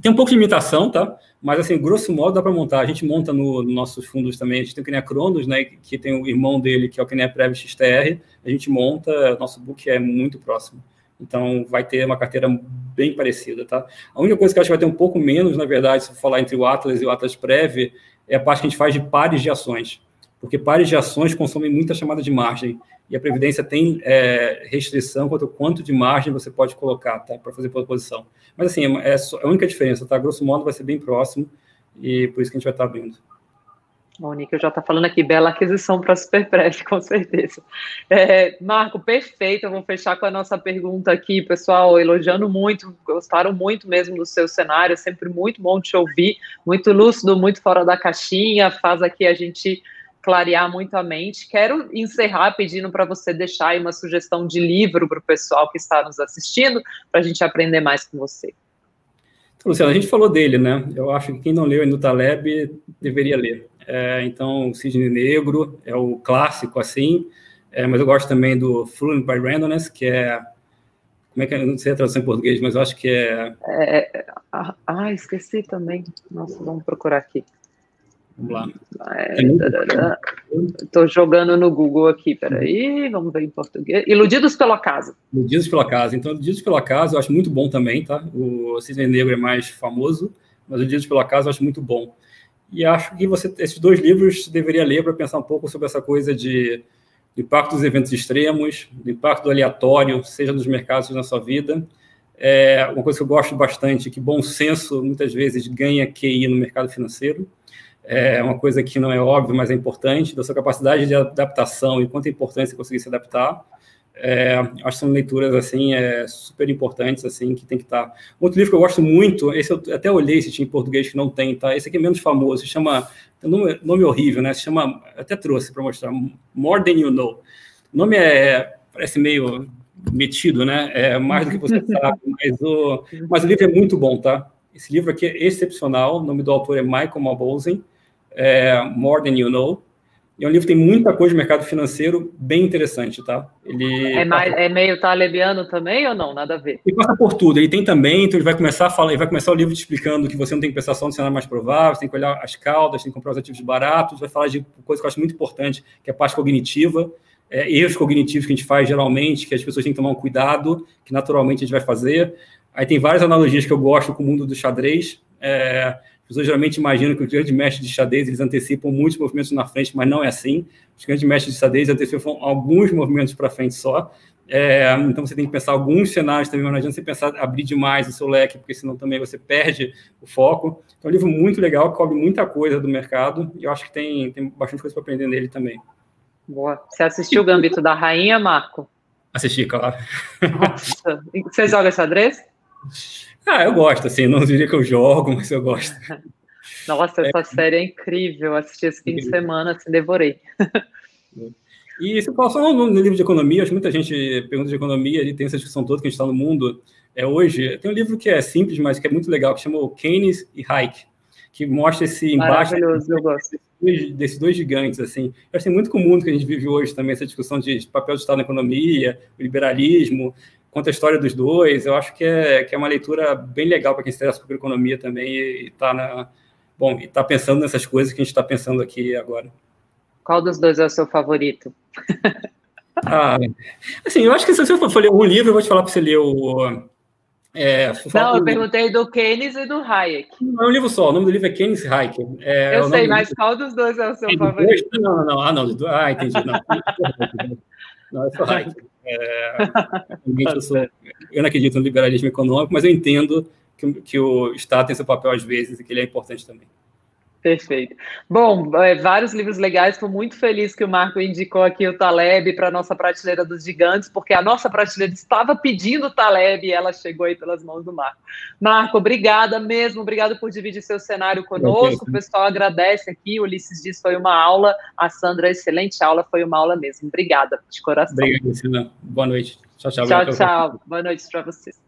B: tem um pouco de limitação, tá? Mas, assim, grosso modo, dá para montar. A gente monta no, nos nossos fundos também. A gente tem o Kinea Cronos, né? Que tem o irmão dele, que é o Kinea Prev XTR. A gente monta, nosso book é muito próximo. Então, vai ter uma carteira bem parecida, tá? A única coisa que eu acho que vai ter um pouco menos, na verdade, se for falar entre o Atlas e o Atlas Prev, é a parte que a gente faz de pares de ações porque pares de ações consomem muita chamada de margem e a Previdência tem é, restrição quanto ao quanto de margem você pode colocar tá, para fazer posição. Mas, assim, é, é, a única diferença, tá? Grosso modo, vai ser bem próximo e por isso que a gente vai estar abrindo.
A: O Níquel já está falando aqui, bela aquisição para a Superpref, com certeza. É, Marco, perfeito, eu vou fechar com a nossa pergunta aqui, pessoal, elogiando muito, gostaram muito mesmo do seu cenário, sempre muito bom te ouvir, muito lúcido, muito fora da caixinha, faz aqui a gente clarear muito a mente. Quero encerrar pedindo para você deixar aí uma sugestão de livro para o pessoal que está nos assistindo, para a gente aprender mais com você.
B: Então, Luciano, a gente falou dele, né? Eu acho que quem não leu no Taleb deveria ler. É, então, Cisne Negro é o clássico, assim, é, mas eu gosto também do Fluent by Randomness, que é como é que é? não sei a tradução em português, mas eu acho que é...
A: é, é ah, ah, esqueci também. Nossa, vamos procurar aqui. Vamos lá. Estou é, jogando no Google aqui, peraí, vamos ver em português. Iludidos pelo acaso.
B: Iludidos pelo acaso. Então, Iludidos pelo acaso eu acho muito bom também, tá? O Cisne Negro é mais famoso, mas Iludidos pelo acaso eu acho muito bom. E acho que você, esses dois livros você deveria ler para pensar um pouco sobre essa coisa de impacto dos eventos extremos, do impacto do aleatório, seja nos mercados ou na sua vida. É uma coisa que eu gosto bastante, que bom senso muitas vezes ganha QI no mercado financeiro é uma coisa que não é óbvia, mas é importante, da sua capacidade de adaptação e quanto é importante você conseguir se adaptar. É, acho que são leituras assim é, super importantes assim que tem que estar. Outro livro que eu gosto muito, esse eu até olhei se tinha em português que não tem, tá? Esse aqui é menos famoso, se chama nome, nome horrível, né? Se chama até trouxe para mostrar More Than You Know. O nome é parece meio metido, né? É mais do que você sabe, mas o mas o livro é muito bom, tá? Esse livro aqui é excepcional. O nome do autor é Michael Malbosen é, More Than You Know. E é um livro que tem muita coisa de mercado financeiro bem interessante, tá?
A: Ele é, mais, é meio talebiano também ou não? Nada a ver.
B: Ele passa por tudo. Ele tem também, então ele vai começar a falar, ele vai começar o livro te explicando que você não tem que pensar só no cenário mais provável, você tem que olhar as caudas, tem que comprar os ativos baratos, vai falar de coisa que eu acho muito importante, que é a parte cognitiva, é, erros cognitivos que a gente faz geralmente, que as pessoas têm que tomar um cuidado, que naturalmente a gente vai fazer. Aí tem várias analogias que eu gosto com o mundo do xadrez. É, pessoas geralmente imaginam que os grandes mestres de xadrez eles antecipam muitos movimentos na frente, mas não é assim. Os grandes mestres de xadrez antecipam alguns movimentos para frente só. É, então você tem que pensar alguns cenários também, mas não adianta você pensar abrir demais o seu leque, porque senão também você perde o foco. Então é um livro muito legal, cobre muita coisa do mercado, e eu acho que tem, tem bastante coisa para aprender nele também.
A: Boa. Você assistiu o Gambito da Rainha, Marco?
B: Assisti, claro.
A: Nossa. Você joga xadrez?
B: Ah, eu gosto, assim, não diria que eu jogo, mas eu gosto.
A: Nossa, essa é. série é incrível. Assisti esse fim de semana, assim, devorei.
B: E se só no, no livro de economia, acho que muita gente pergunta de economia e tem essa discussão toda que a gente está no mundo é, hoje. Tem um livro que é simples, mas que é muito legal, que chama Keynes e Hayek, que mostra esse embate desses, desses dois gigantes. Assim. Eu acho que é muito comum que a gente vive hoje também, essa discussão de papel do Estado na economia, o liberalismo, conta a história dos dois. Eu acho que é, que é uma leitura bem legal para quem se interessa por economia também e está na bom, está pensando nessas coisas que a gente está pensando aqui agora.
A: Qual dos dois é o seu favorito?
B: ah, assim, eu acho que se você for ler um livro, eu vou te falar para você ler o.
A: É, não, eu perguntei do Keynes e do Hayek.
B: Não, é um livro só, o nome do livro é Keynes e Hayek.
A: É, eu sei, mas qual dos dois é o seu favorito?
B: Não, não, não, ah, não, ah, entendi, não. não, eu sou Hayek. É, eu, sou, eu não acredito no liberalismo econômico, mas eu entendo que, que o Estado tem seu papel às vezes e que ele é importante também.
A: Perfeito. Bom, é, vários livros legais. Estou muito feliz que o Marco indicou aqui o Taleb para a nossa prateleira dos gigantes, porque a nossa prateleira estava pedindo o Taleb e ela chegou aí pelas mãos do Marco. Marco, obrigada mesmo, obrigado por dividir seu cenário conosco. O pessoal agradece aqui. O Ulisses diz foi uma aula. A Sandra, excelente aula, foi uma aula mesmo. Obrigada de coração.
B: Obrigado, Boa noite. Tchau, tchau.
A: Tchau, tchau. Boa noite para vocês.